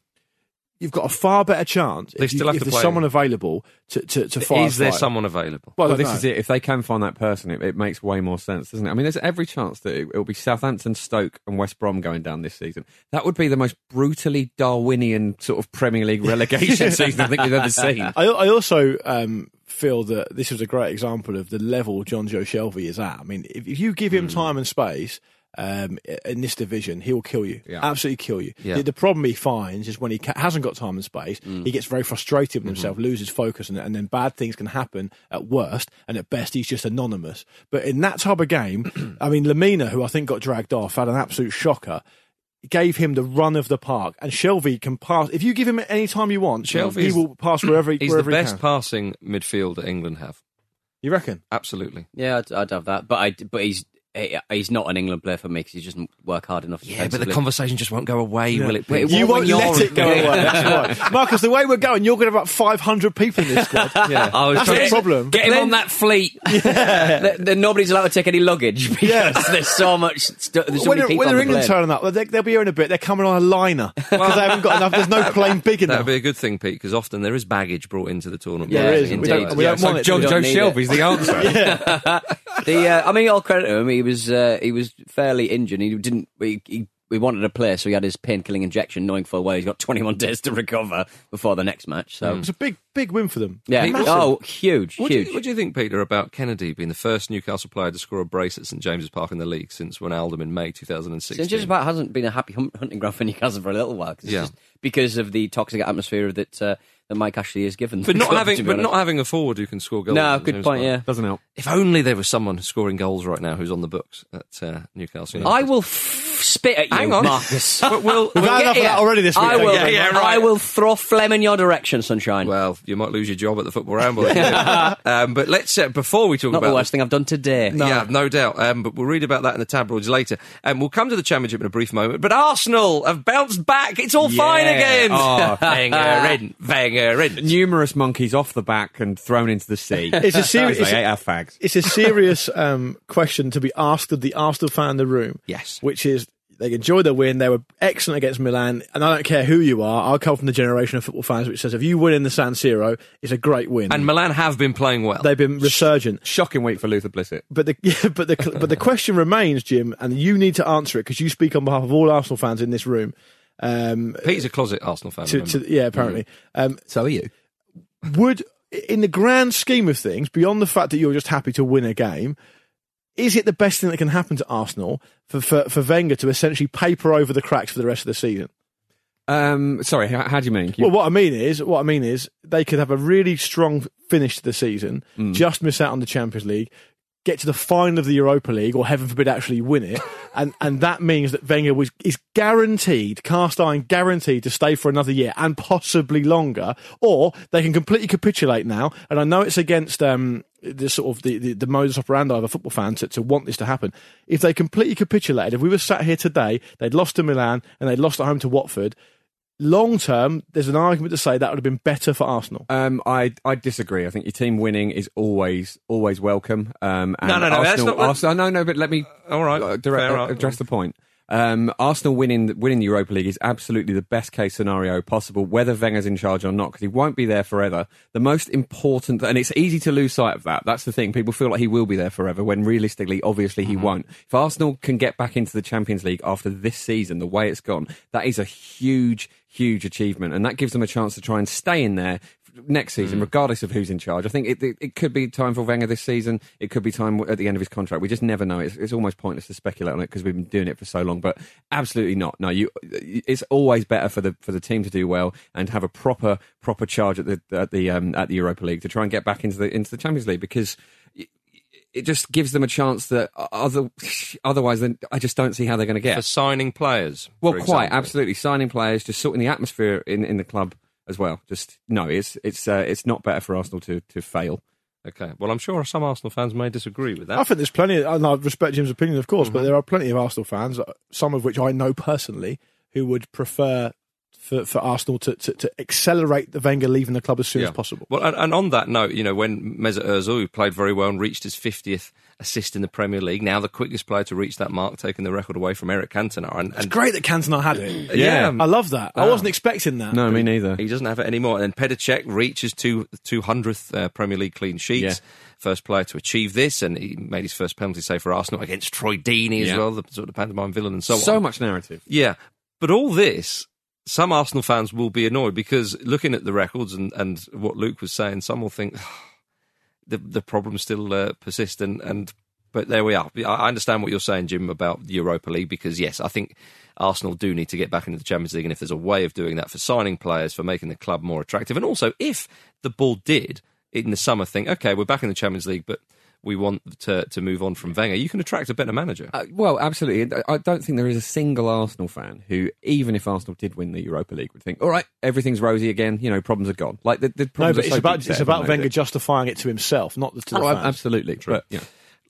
You've got a far better chance They if, you- have if to there's play- someone available to, to, to fire. Is there fight. someone available? Well, Well, this know. is it. If they can find that person, it, it makes way more sense, doesn't it? I mean, there's every chance that it, will be Southampton, Stoke, and West Brom going down this season. That would be the most brutally Darwinian sort of Premier League relegation season I think we've ever seen. I, I also um, feel that this was a great example of the level Jonjo Shelvey is at. I mean, if, if you give him Hmm. time and space um, in this division, he will kill you. Yeah. Absolutely kill you. Yeah. The, the problem he finds is when he ca- hasn't got time and space, Hmm. he gets very frustrated with himself, Mm-hmm. loses focus, and, and then bad things can happen at worst, and at best, he's just anonymous. But in that type of game, I mean, Lemina, who I think got dragged off, had an absolute shocker. Gave him the run of the park, and Shelvey can pass. If you give him any time you want, Shelvey he will pass wherever, He's the wherever he best passing midfield that England have. You reckon? Absolutely. Yeah, I'd, I'd have that. But I, but he's he- he's not an England player for me because he doesn't work hard enough. Yeah, but the conversation just won't go away, will it? Wait, You won't let it go away. That's right. Marcus, the way we're going, you're going to have about 500 people in this squad. Yeah, I was That's trying the problem. Get him on that fleet. Then- then nobody's allowed to take any luggage because Yeah. there's so much. Stu- there's so when many they're, people when they're England plane. turning up, they, they'll be here in a bit. They're coming on a liner because they haven't got enough. There's no plane big enough. That'd be a good thing, Pete, because often there is baggage brought into the tournament. Yeah, there is. Indeed. We indeed. don't, we Yeah, don't so want it. John? Joe Shelvey's the answer. The uh, I mean, all credit to him. He was uh, he was fairly injured. He didn't. He, he we wanted to play, so he had his painkilling injection, knowing full well he's got 21 days to recover before the next match. So It's a big, big win for them. yeah, Massive. oh, huge, What do, huge. you, what do you think, Peter, about Kenedy being the first Newcastle player to score a brace at St James's Park in the league since Wijnaldum in May 2016? St. James Park hasn't been a happy hunting ground for Newcastle for a little while 'cause it's Yeah. just because of the toxic atmosphere that uh, that Mike Ashley has given. but not club, having, but not having a forward who can score goals. No, good point. Park. Yeah, Doesn't help. If only there was someone scoring goals right now who's on the books at uh, Newcastle. I will f- spit at you, Hang on. Marcus. But we'll, We've we'll had enough of that already this week. I will. Yeah, yeah, right. I will throw phlegm in your direction, sunshine. Well, you might lose your job at the football ramble. um, but let's uh, before we talk not about the worst thing I've done today. Yeah, no doubt. Um, but we'll read about that in the tabloids later. And um, we'll come to the championship in a brief moment. But Arsenal have bounced back. It's all fine again. Oh. Wenger in, Wenger in. Numerous monkeys off the back and thrown into the sea. It's a serious. They it's ate our fags. it's a serious um, question to be asked of the Arsenal fan in the room. Yes. Which is they enjoyed their win. They were excellent against Milan, and I don't care who you are. I come from the generation of football fans which says if you win in the San Siro, it's a great win. And Milan have been playing well. they've been resurgent. Shocking week for Luther Blissett. But the yeah, but the but the question remains, Jim, and you need to answer it because you speak on behalf of all Arsenal fans in this room. Um, Pete's a closet Arsenal fan. to, to, yeah, apparently. Um, So are you? would, in the grand scheme of things, beyond the fact that you're just happy to win a game, is it the best thing that can happen to Arsenal for, for, for Wenger to essentially paper over the cracks for the rest of the season? Um, sorry, how, how do you mean? You- Well, what I mean is, what I mean is, they could have a really strong finish to the season, Mm. just miss out on the Champions League, get to the final of the Europa League, or heaven forbid, actually win it, and and that means that Wenger was is guaranteed, cast iron guaranteed to stay for another year and possibly longer, or they can completely capitulate now. And I know it's against um the sort of the, the, the modus operandi of a football fan to, to want this to happen. If they completely capitulated, if we were sat here today, they'd lost to Milan and they'd lost at home to Watford long term, there's an argument to say that would have been better for Arsenal. Um, I I disagree. I think your team winning is always always welcome. Um, and No, no, no, that's Arsenal, not what- Arsenal, no, no, but let me All right, uh, direct, fair uh, enough. address the point. Um, Arsenal winning winning the Europa League is absolutely the best case scenario possible, whether Wenger's in charge or not, because he won't be there forever. The most important, and it's easy to lose sight of that. That's the thing. People feel like he will be there forever, when realistically, obviously, he won't. If Arsenal can get back into the Champions League after this season, the way it's gone, that is a huge, huge achievement, and that gives them a chance to try and stay in there next season, regardless of who's in charge. I think it, it, it could be time for Wenger this season. It could be time at the end of his contract. We just never know. It's, it's almost pointless to speculate on it because we've been doing it for so long. But absolutely not. No, you. It's always better for the for the team to do well and have a proper proper charge at the at the um, at the Europa League to try and get back into the into the Champions League because. It just gives them a chance that other, otherwise, then I just don't see how they're going to get. For signing players. Well, quite example. absolutely. Signing players, just sorting the atmosphere in, in the club as well. Just no, it's it's uh, it's not better for Arsenal to to fail. Okay. Well, I'm sure some Arsenal fans may disagree with that. I think there's plenty, and I respect Jim's opinion, of course, Mm-hmm. but there are plenty of Arsenal fans, uh, some of which I know personally, who would prefer for, for Arsenal to, to, to accelerate the Wenger leaving the club as soon as possible. Well, and, and on that note, you know, when Mesut Ozil, who played very well and reached his 50th assist in the Premier League, now the quickest player to reach that mark, taking the record away from Eric Cantona. And, It's great that Cantona had it. Yeah. I love that. I wasn't expecting that. No, me neither. he doesn't have it anymore. And then Petr Cech reaches two, 200th uh, Premier League clean sheets. Yeah. First player to achieve this, and he made his first penalty save for Arsenal against Troy Deeney as Yeah. well, the sort of pantomime villain and so, So, on. So much narrative. Yeah, but all this, some Arsenal fans will be annoyed because looking at the records and, and what Luke was saying, some will think the the problems still uh, persist. And, and but there we are. I understand what you're saying, Jim, about the Europa League because yes, I think Arsenal do need to get back into the Champions League, and if there's a way of doing that for signing players, for making the club more attractive, and also if the ball did in the summer think, okay, we're back in the Champions League, but we want to to move on from Wenger, you can attract a better manager. Uh, well, absolutely. I don't think there is a single Arsenal fan who, even if Arsenal did win the Europa League, would think, "All right, everything's rosy again. You know, problems are gone." Like the, the No, problems but are it's so about deep it's about Wenger moment. justifying it to himself, not to the Oh, fans. absolutely. But, yeah.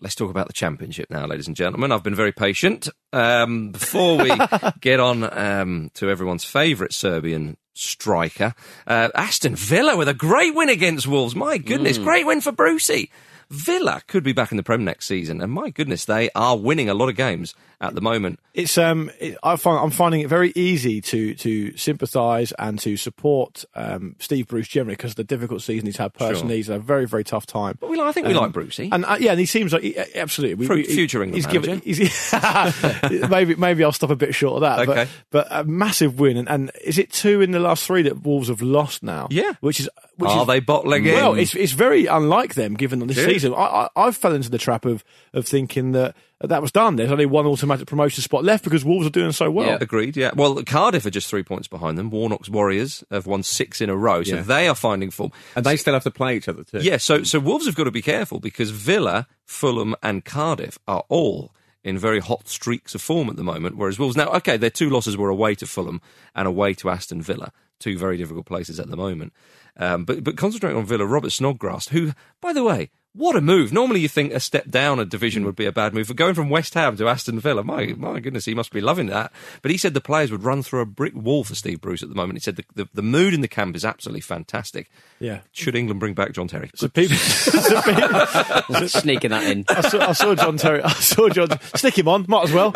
Let's talk about the championship now, ladies and gentlemen. I've been very patient. Um, before we get on um, to everyone's favourite Serbian striker, uh, Aston Villa with a great win against Wolves. My goodness, great win for Brucey. Villa could be back in the Prem next season, and my goodness, they are winning a lot of games at the moment. It's um, it, I find I'm finding it very easy to to sympathise and to support um, Steve Bruce generally because of the difficult season he's had personally. He's had a very very tough time. But we, like- I think we Um, like Brucey. and uh, yeah, and he seems like he, absolutely we, Fu- we- future England He's given he's, maybe maybe I'll stop a bit short of that. Okay. But, but a massive win, and, and is it two in the last three that Wolves have lost now? Yeah. which is which Are is, they bottling in? Well, it's it's very unlike them given this Good. season. I, I I've fell into the trap of of thinking that that was done. There's only one automatic promotion spot left because Wolves are doing so well. Yeah. Agreed, yeah. Well, Cardiff are just three points behind them. Warnock's Warriors have won six in a row, so Yeah. they are finding form. And they still have to play each other too. Yeah, so so Wolves have got to be careful because Villa, Fulham, and Cardiff are all in very hot streaks of form at the moment. Whereas Wolves now, okay, their two losses were away to Fulham and away to Aston Villa, two very difficult places at the moment. Um, but but concentrating on Villa, Robert Snodgrass, who, by the way. What a move! Normally, you think a step down a division would be a bad move, but going from West Ham to Aston Villa, my my goodness, he must be loving that. But he said the players would run through a brick wall for Steve Bruce at the moment. He said the, the, the mood in the camp is absolutely fantastic. Yeah. Should England bring back John Terry? So people, so people- Sneaking that in. I saw, I saw John Terry. I saw John. Stick him on. Might as well.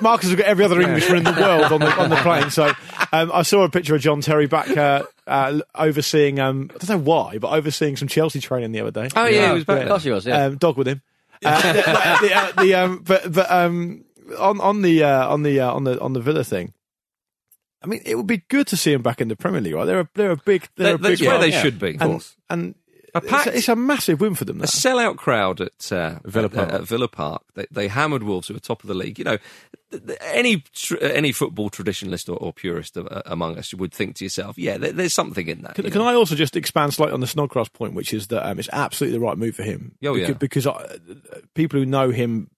Marcus has got every other Englishman in the world on the on the plane. So um, I saw a picture of John Terry back uh, uh, overseeing. Um, I don't know why, but overseeing some Chelsea training the other day. Oh, yeah, he was back Of course he was, yeah. Um, dog with him. Uh, the, the, uh, the, um, but but um, on on the uh, on the uh, on the on the Villa thing. I mean, it would be good to see him back in the Premier League, right? They're a, they're a big. They're That- a big that's where club. they should be, of and, course. And A it's, a, it's a massive win for them. a That. sellout crowd at uh, Villa at- Park. At, Villa Park. They, they hammered Wolves, who were top of the league. You know, th- th- any tr- any football traditionalist or, or purist uh, among us would think to yourself, yeah, there, there's something in that. Can, can. I also just expand slightly on the Snodgrass point, which is that um, it's absolutely the right move for him. Oh, yeah. because, because I, people who know him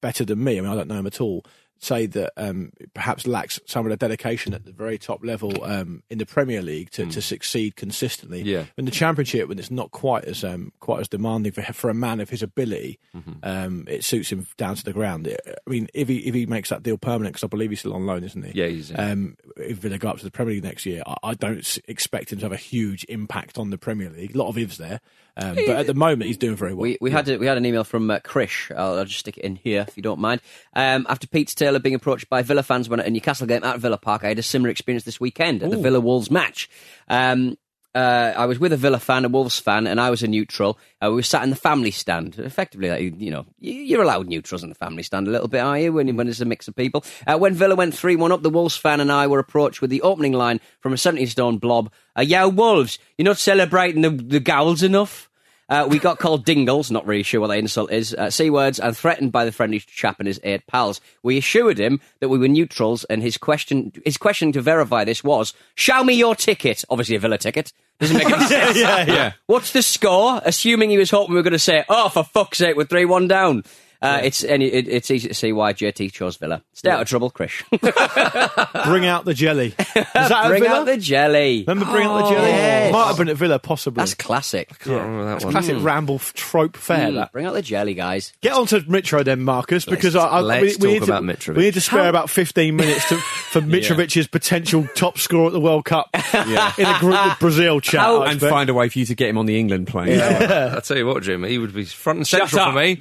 better than me, I mean, I don't know him at all, say that um, perhaps lacks some of the dedication at the very top level um, in the Premier League to, to succeed consistently. Hmm. Yeah. In the Championship, when it's not quite as um, quite as demanding for for a man of his ability, Mm-hmm. um, it suits him down to the ground. I mean, if he if he makes that deal permanent, because I believe he's still on loan, isn't he? Yeah, he's, Um, if Villa go up to the Premier League next year, I, I don't expect him to have a huge impact on the Premier League. A lot of ifs there, um, but at the moment he's doing very well. We, we had a, we had an email from uh, Krish. I'll, I'll just stick it in here if you don't mind. Um, after Pete Taylor being approached by Villa fans when at a Newcastle game at Villa Park, I had a similar experience this weekend at the Villa Wolves match. Um, uh, I was with a Villa fan, a Wolves fan, and I was a neutral. Uh, we were sat in the family stand. Effectively, like, you, know, you- you're allowed neutrals in the family stand a little bit, are you? When, when there's a mix of people. Uh, when Villa went 3 1 up, the Wolves fan and I were approached with the opening line from a 70 stone blob uh, Yo, Wolves, you're not celebrating the, the goals enough? Uh, we got called dingles, not really sure what that insult is, uh, C words, and threatened by the friendly chap and his eight pals. We assured him that we were neutrals, and his question, his question to verify this was, "Show me your ticket." Obviously, a Villa ticket. Doesn't make any sense. yeah, yeah. What's the score? Assuming he was hoping we were going to say, "Oh, for fuck's sake, we're three one down." Uh, It's and it, it's easy to see why JT chose Villa. Stay out of trouble, Krish. Bring out the jelly. Is that Bring out the jelly. Remember bring out the jelly? yes. Might have been at Villa, possibly. That's classic. Can't remember that It's one. classic ramble trope fare. Mm, bring out the jelly, guys. Get on to Mitro then, Marcus, because I, I, let's we, we talk need to, about Mitrovic. we need to spare about 15 minutes to, for Mitrovic's potential top scorer at the World Cup in a group with Brazil chat. How- and find a way for you to get him on the England plane. I'll tell you what, Jim, he would be front and central for me.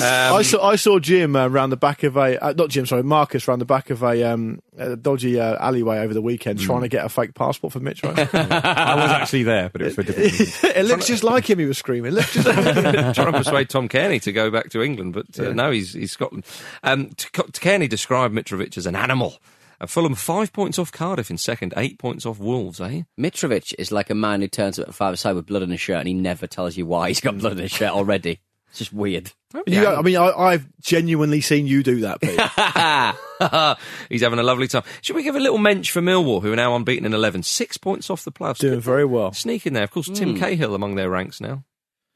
I Um, saw I saw Jim uh, round the back of a uh, not Jim sorry Marcus round the back of a, um, a dodgy uh, alleyway over the weekend trying to get a fake passport for Mitro. I was actually there, but it was for different reasons. it looks just like him. He was screaming. It looks just like trying to persuade Tom Cairney to go back to England, but uh, no, he's, he's Scotland. Um, T- T- Cairney described Mitrovic as an animal. Uh, Fulham five points off Cardiff in second, eight points off Wolves, eh? Mitrovic is like a man who turns up at five aside with blood on his shirt and he never tells you why he's got blood on his shirt already. It's just weird. You, I mean, I, I've genuinely seen you do that, Pete. he's having a lovely time. Should we give a little mensch for Millwall, who are now unbeaten in 11? Six points off the playoffs. Doing very well. Sneak in there. Of course, Tim hmm. Cahill among their ranks now.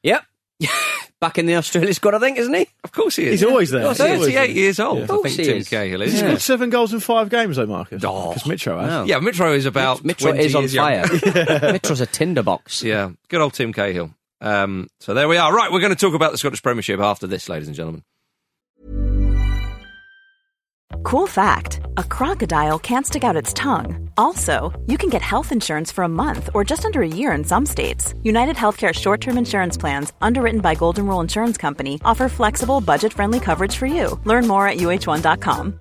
Yep. Back in the Australia squad, I think, isn't he? Of course he is. He's always there. He's 38 there. years old, Of I think he Tim is. Cahill He's is. got seven goals in five games, though, Marcus. Oh. Because Mitro has. No. Yeah, Mitro is about Mitro 20 is on years fire. younger. Mitro's a tinderbox. Yeah, good old Tim Cahill. Um, so there we are. Right, we're going to talk about the Scottish Premiership after this, ladies and gentlemen. Cool fact a crocodile can't stick out its tongue. Also, you can get health insurance for a month or just under a year in some states. United Healthcare short term insurance plans, underwritten by Golden Rule Insurance Company, offer flexible, budget friendly coverage for you. Learn more at uh1.com.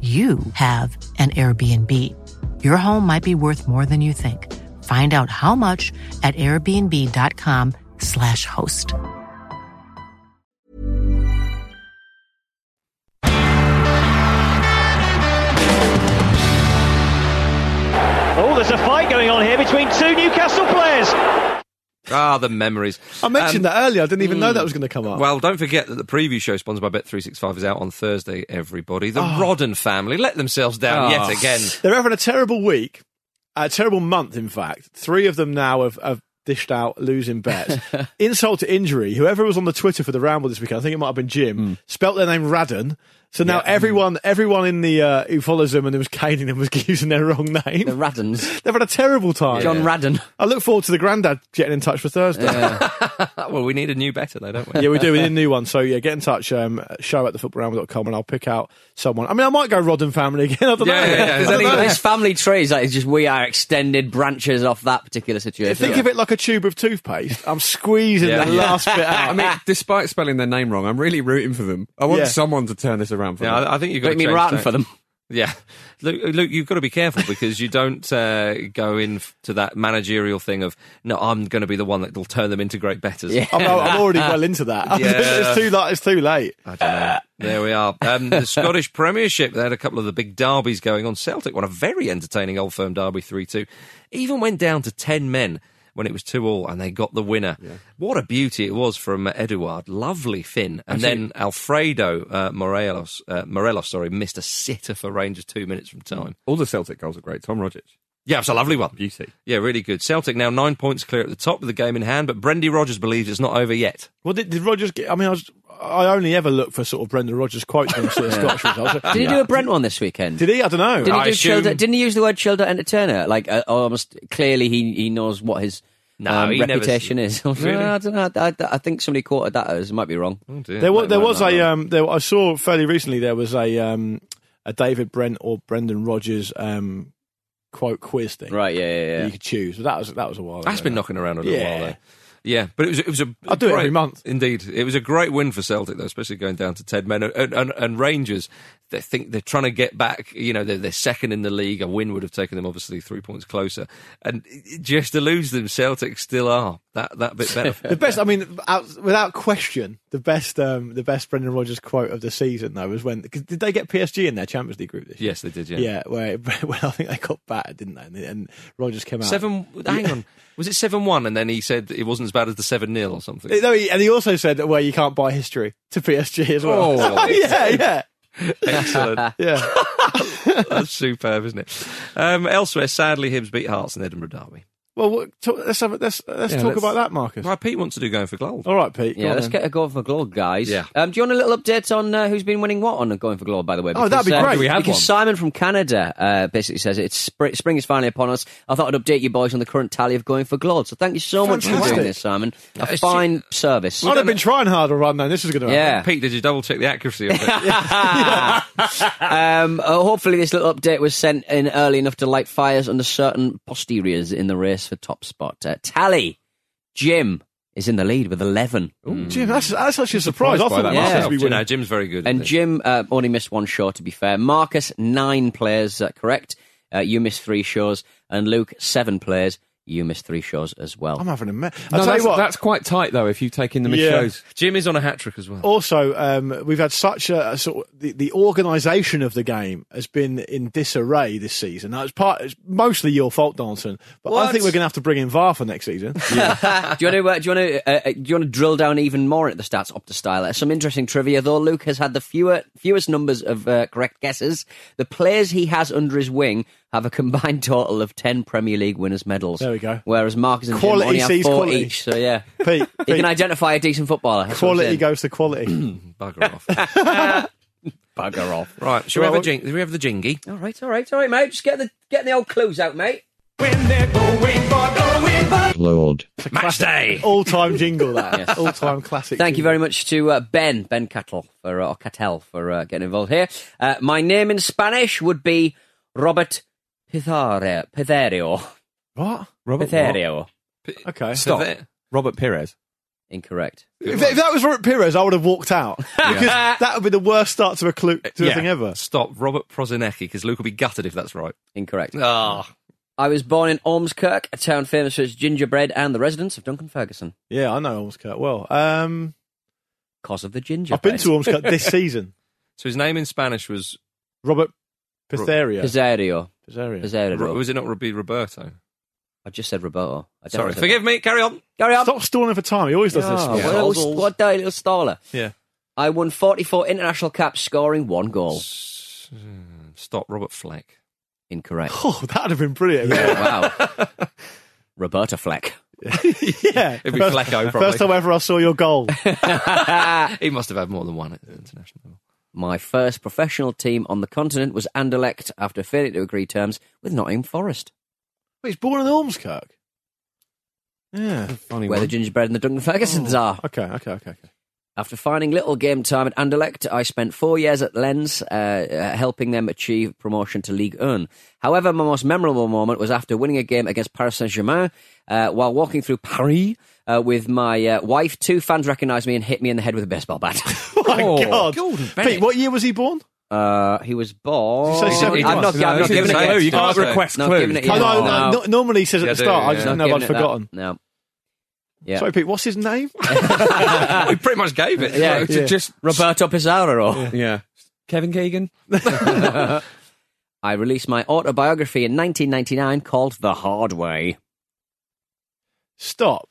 you have an Airbnb. Your home might be worth more than you think. Find out how much at airbnb.com/slash host. Oh, there's a fight going on here between two Newcastle players. Ah, the memories. I mentioned Um, that earlier. I didn't even know mm. that was going to come up. Well, don't forget that the preview show sponsored by Bet365 is out on Thursday, everybody. The Oh. Rodden family let themselves down Oh. yet again. They're having a terrible week, a terrible month, in fact. Three of them now have, have dished out losing bets. Insult to injury. Whoever was on the Twitter for the ramble this weekend, I think it might have been Jim, spelt their name Radden. So now everyone, everyone in the uh, who follows them and it was caning them was using their wrong name. The Raddens. They've had a terrible time. John Radden. I look forward to the granddad getting in touch for Thursday. well, we need a new better, though, don't we? yeah, we do. We need a new one. So yeah, get in touch. Um, show at thefootballramble.com and I'll pick out someone. I mean, I might go Rodden family again. I don't know. I don't know. His family tree is like just we are extended branches off that particular situation. Think of it like a tube of toothpaste. I'm squeezing Yeah. the last bit out. I mean, despite spelling their name wrong, I'm really rooting for them. I want Yeah. someone to turn this around for Yeah, them. I, I think you've got Don't to you mean change ratting for them? Yeah. Look, look, you've got to be careful because you don't uh, go in f- to that managerial thing of, no, I'm going to be the one that will turn them into great betters. Yeah. I'm, I'm already well into that. Yeah. it's too late. It's too late. I don't know. There we are. Um, the Scottish Premiership, they had a couple of the big derbies going on. Celtic won a very entertaining Old Firm derby 3 2. Even went down to 10 men when it was 2 all and they got the winner. What a beauty it was from uh, Edouard. Lovely fin. And then Alfredo uh, Morelos, uh, Morelos sorry, missed a sitter for Rangers two minutes from time. All the Celtic goals are great. Tom Rogic. Yeah, it's a lovely one. Beauty. Yeah, really good. Celtic now nine points clear at the top with the game in hand, but Brendy Rodgers believes it's not over yet. Well, did, did Rodgers get? I mean, I was. I only ever look for sort of Brendan Rodgers quotes when I see a Scottish result. Did he do a Brent one this weekend? Did he? I don't know. Did he I do assume- chilled, Didn't he use the word chilled entertainer? Like uh, almost clearly, he he knows what his No, um, he never- reputation is. Really? No, I don't know. I, I, I think somebody quoted that as might be wrong. Oh, dear. There was there was a um. There, I saw fairly recently there was a um a David Brent or Brendan Rodgers um quote quiz thing. Right? Yeah, yeah, that yeah. You could choose. But that was that was a while. That's ago. been knocking around a little Yeah. while there. Yeah, but it was it was a I do it every month. Indeed, it was a great win for Celtic though, especially going down to ten men and, and, and Rangers. They think they're trying to get back. You know, they're, they're second in the league. A win would have taken them obviously three points closer, and just to lose them, Celtic still are that that bit better. The best, I mean, out, without question, the best, um, the best Brendan Rodgers quote of the season though was when cause did they get PSG in their Champions League group this year? yes, they did. Yeah, Yeah, where, when I think they got battered, didn't they? And, and Rodgers came out seven. Hang on, was it seven one? And then he said it wasn't as bad as the seven 0 or something. No, he, and he also said that where you can't buy history to PSG as well. Oh. yeah, yeah, Excellent. yeah. That's superb, isn't it? Um, elsewhere, sadly, Hibs beat Hearts in Edinburgh Derby. Well, talk, let's have, a- let's let's Yeah, talk let's- about that, Marcus. Right, Pete wants to do going for gold. All right, Pete. Yeah, let's then. get a go for gold, guys. Yeah. Um, do you want a little update on uh, who's been winning what on going for gold? By the way, Oh, that'd be uh, great. We have because one. Simon from Canada uh, basically says it's spring, spring is finally upon us. I thought I'd update you boys on the current tally of going for gold. So thank you so much for doing this, Simon. A it's- fine service. I'd have been trying harder run then. This is going to Yeah. Pete, did you double check the accuracy of it? um, uh, hopefully, this little update was sent in early enough to light fires under certain posteriors in the race for top spot. Uh, tally, Jim is in the lead with 11. Jim, that's, that's actually a surprise. I Surprised by thought that Marcus myself. would be You winning. know, Jim's very good. And? Jim uh, only missed one shot, to be fair. Marcus, nine players, uh, correct. Uh, you missed three shows, and Luke seven players. You missed three shows as well. I'm having a mess. No, I'll tell that's, you what. that's quite tight though. If you take in the missed Yeah. shows, Jim is on a hat trick as well. Also, um, we've had such a, a sort of the, the organisation of the game has been in disarray this season. Now, it's part, it's mostly your fault, Donaldson, but I think we're going to have to bring in VAR for next season. do you want to uh, do you want to uh, uh, do you want to drill down even more at the stats up to style? Some interesting trivia though. Luke has had the fewer fewest numbers of uh, correct guesses. The players he has under his wing have a combined total of ten Premier League winners medals. There we go. Whereas Marcus and Quality Jim only have sees four quality. each. So yeah, Pete, you Pete, can identify a decent footballer. That's what I'm quality saying. goes to quality. Bugger off. Bugger off. right, shall we, have a jing- do we have the jingy? All right, all right, all right, mate. Just get the get the old clues out, mate. Lord. Match day! All-time jingle that. All-time classic. Thank you very much to uh, Ben Ben Cattle for uh, or Cattell for uh, getting involved here. Uh, my name in Spanish would be Robert Pizarro. Pizarro. What? Robert Pizarro. Okay. Stop. Pivot. Robert Pires. Incorrect. If, if that was Robert Pires, I would have walked out because that would be the worst start to a clue to a Yeah. thing ever. Stop, Robert Prosinecki, because Luke will be gutted if that's right. Incorrect. Ah, I was born in Ormskirk, a town famous for its gingerbread and the residence of Duncan Ferguson. Yeah, I know Ormskirk well. Um, Cause of the gingerbread. I've been to Ormskirk this season. so his name in Spanish was. Robert Pitharia. Pizarro. Pizarria. Pizarro. Was it not Robbie Roberto? I just said Roberto. I Sorry, definitely said forgive me, carry on. Carry on. Stop stalling for time. He always does this. Oh, Yeah. what, a little, what a little staller. Yeah. I won 44 international caps, scoring one goal. Stop, Robert Fleck. Incorrect. Oh, that'd have been brilliant. wow. Roberta Fleck. yeah. It'd be First- Flecko, probably. First time ever I saw your goal. he must have had more than one at the international level. My first professional team on the continent was Anderlecht after failing to agree terms with Nottingham Forest, Wait, he's born in Ormskirk. Yeah. Funny where the gingerbread and the Duncan Fergusons are. Okay, okay, okay, okay. After finding little game time at Anderlecht, I spent four years at Lens, uh, uh, helping them achieve promotion to League 1. However, my most memorable moment was after winning a game against Paris Saint-Germain. Uh, while walking through Paris uh, with my uh, wife, two fans recognised me and hit me in the head with a baseball bat. Oh my Oh, God. Pete, what year was he born? Uh, he was born. Did you say I'm not, No, I'm not he giving didn't it say- yet. you can't No, request not clues. giving it yet. no, no, No. no, normally he says at the start. do, I just Not know I'd it that. forgotten. No. Yeah. Sorry, Pete, what's his name? we pretty much gave it. Yeah, So- yeah. Just Roberto Pizarro. yeah. Kevin Keegan. I released my autobiography in 1999 called The Hard Way. Stop.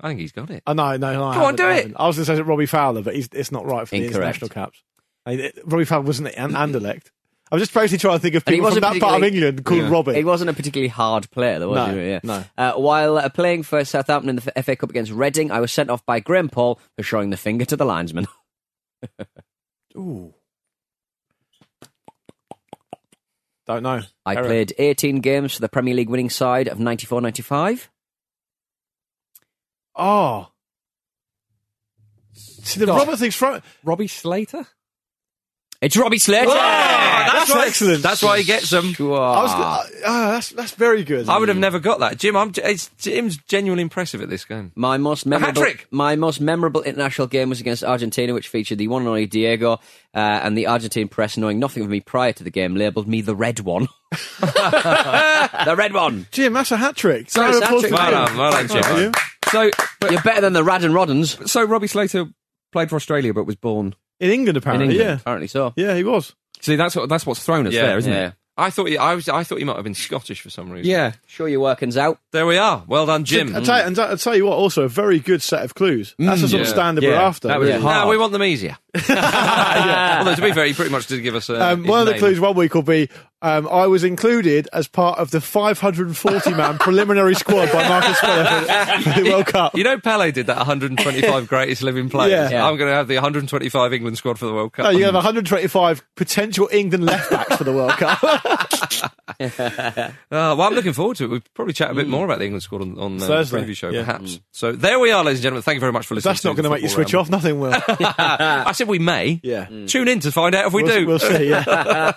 I think he's got it. Oh, no, no, no. I Come on, do it. I was going to say Robbie Fowler, but he's, it's not right for the international caps. I mean, Robbie Fowler wasn't it an Anderlecht. I was just basically trying to think of people from wasn't that part of England called Yeah. Robbie. He wasn't a particularly hard player, though, was No, he? Yeah. no. Uh, while uh, playing for Southampton in the FA Cup against Reading, I was sent off by Graham Poll for showing the finger to the linesman. Ooh. Don't know. I Eric. played 18 games for the Premier League winning side of 94 95. Oh. See, the Stop. Robert thing's from. Robbie Slater. It's Robbie Slater! that's why- excellent. That's why he gets them. Sure. I was. Uh, uh, that's that's very good. I would have never got that. Jim, I'm, it's, Jim's genuinely impressive at this game. My most memorable, my most memorable international game was against Argentina, which featured the one and only Diego, uh, and the Argentine press, knowing nothing of me prior to the game, labelled me the red one. the red one. Jim, that's a hat trick. So Round of it's applause hat-trick. for Well Jim. done, well done, Jim. you. So, but, You're better than the Rad and Roddens. so Robbie Slater played for Australia, but was born. In England, In apparently. yeah, apparently so. Yeah, yeah, he was. See, that's what that's what's thrown us Yeah. there, isn't Yeah. it? I thought he, I was, I thought he might have been Scottish for some reason. Yeah. Sure your workings out. There we are. Well done, Jim. I'll tell, you, and I'll tell you what, also a very good set of clues. That's the sort of standard Yeah, we're after. that was Yeah. hard. No, we want them easier. Although to be fair, he pretty much did give us a. Um, his one of the name. clues one week will be um, I was included as part of the 540 man preliminary squad by Marcus Speller for, for the World Cup. You know, Pele did that 125 greatest living players. Yeah. Yeah. I'm going to have the 125 England squad for the World Cup. No, you have 125 potential England left backs for the World Cup. Uh, well, I'm looking forward to it. We'll probably chat a bit more about the England squad on, on uh, the Thursday. preview show, Yeah. perhaps. So there we are, ladies and gentlemen. Thank you very much for listening. That's not going to make you switch off. Nothing will. I said we may. Yeah. Tune in to find out if we we'll, do. We'll see. Yeah.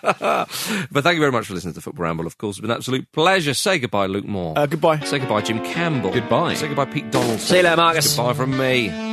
but thank you very much for listening to the Football Ramble. Of course, it's been an absolute pleasure. Say goodbye, Luke Moore. Uh, goodbye. Say goodbye, Jim Campbell. Goodbye. Say goodbye, Pete Donaldson. See you later, Marcus. Goodbye from me.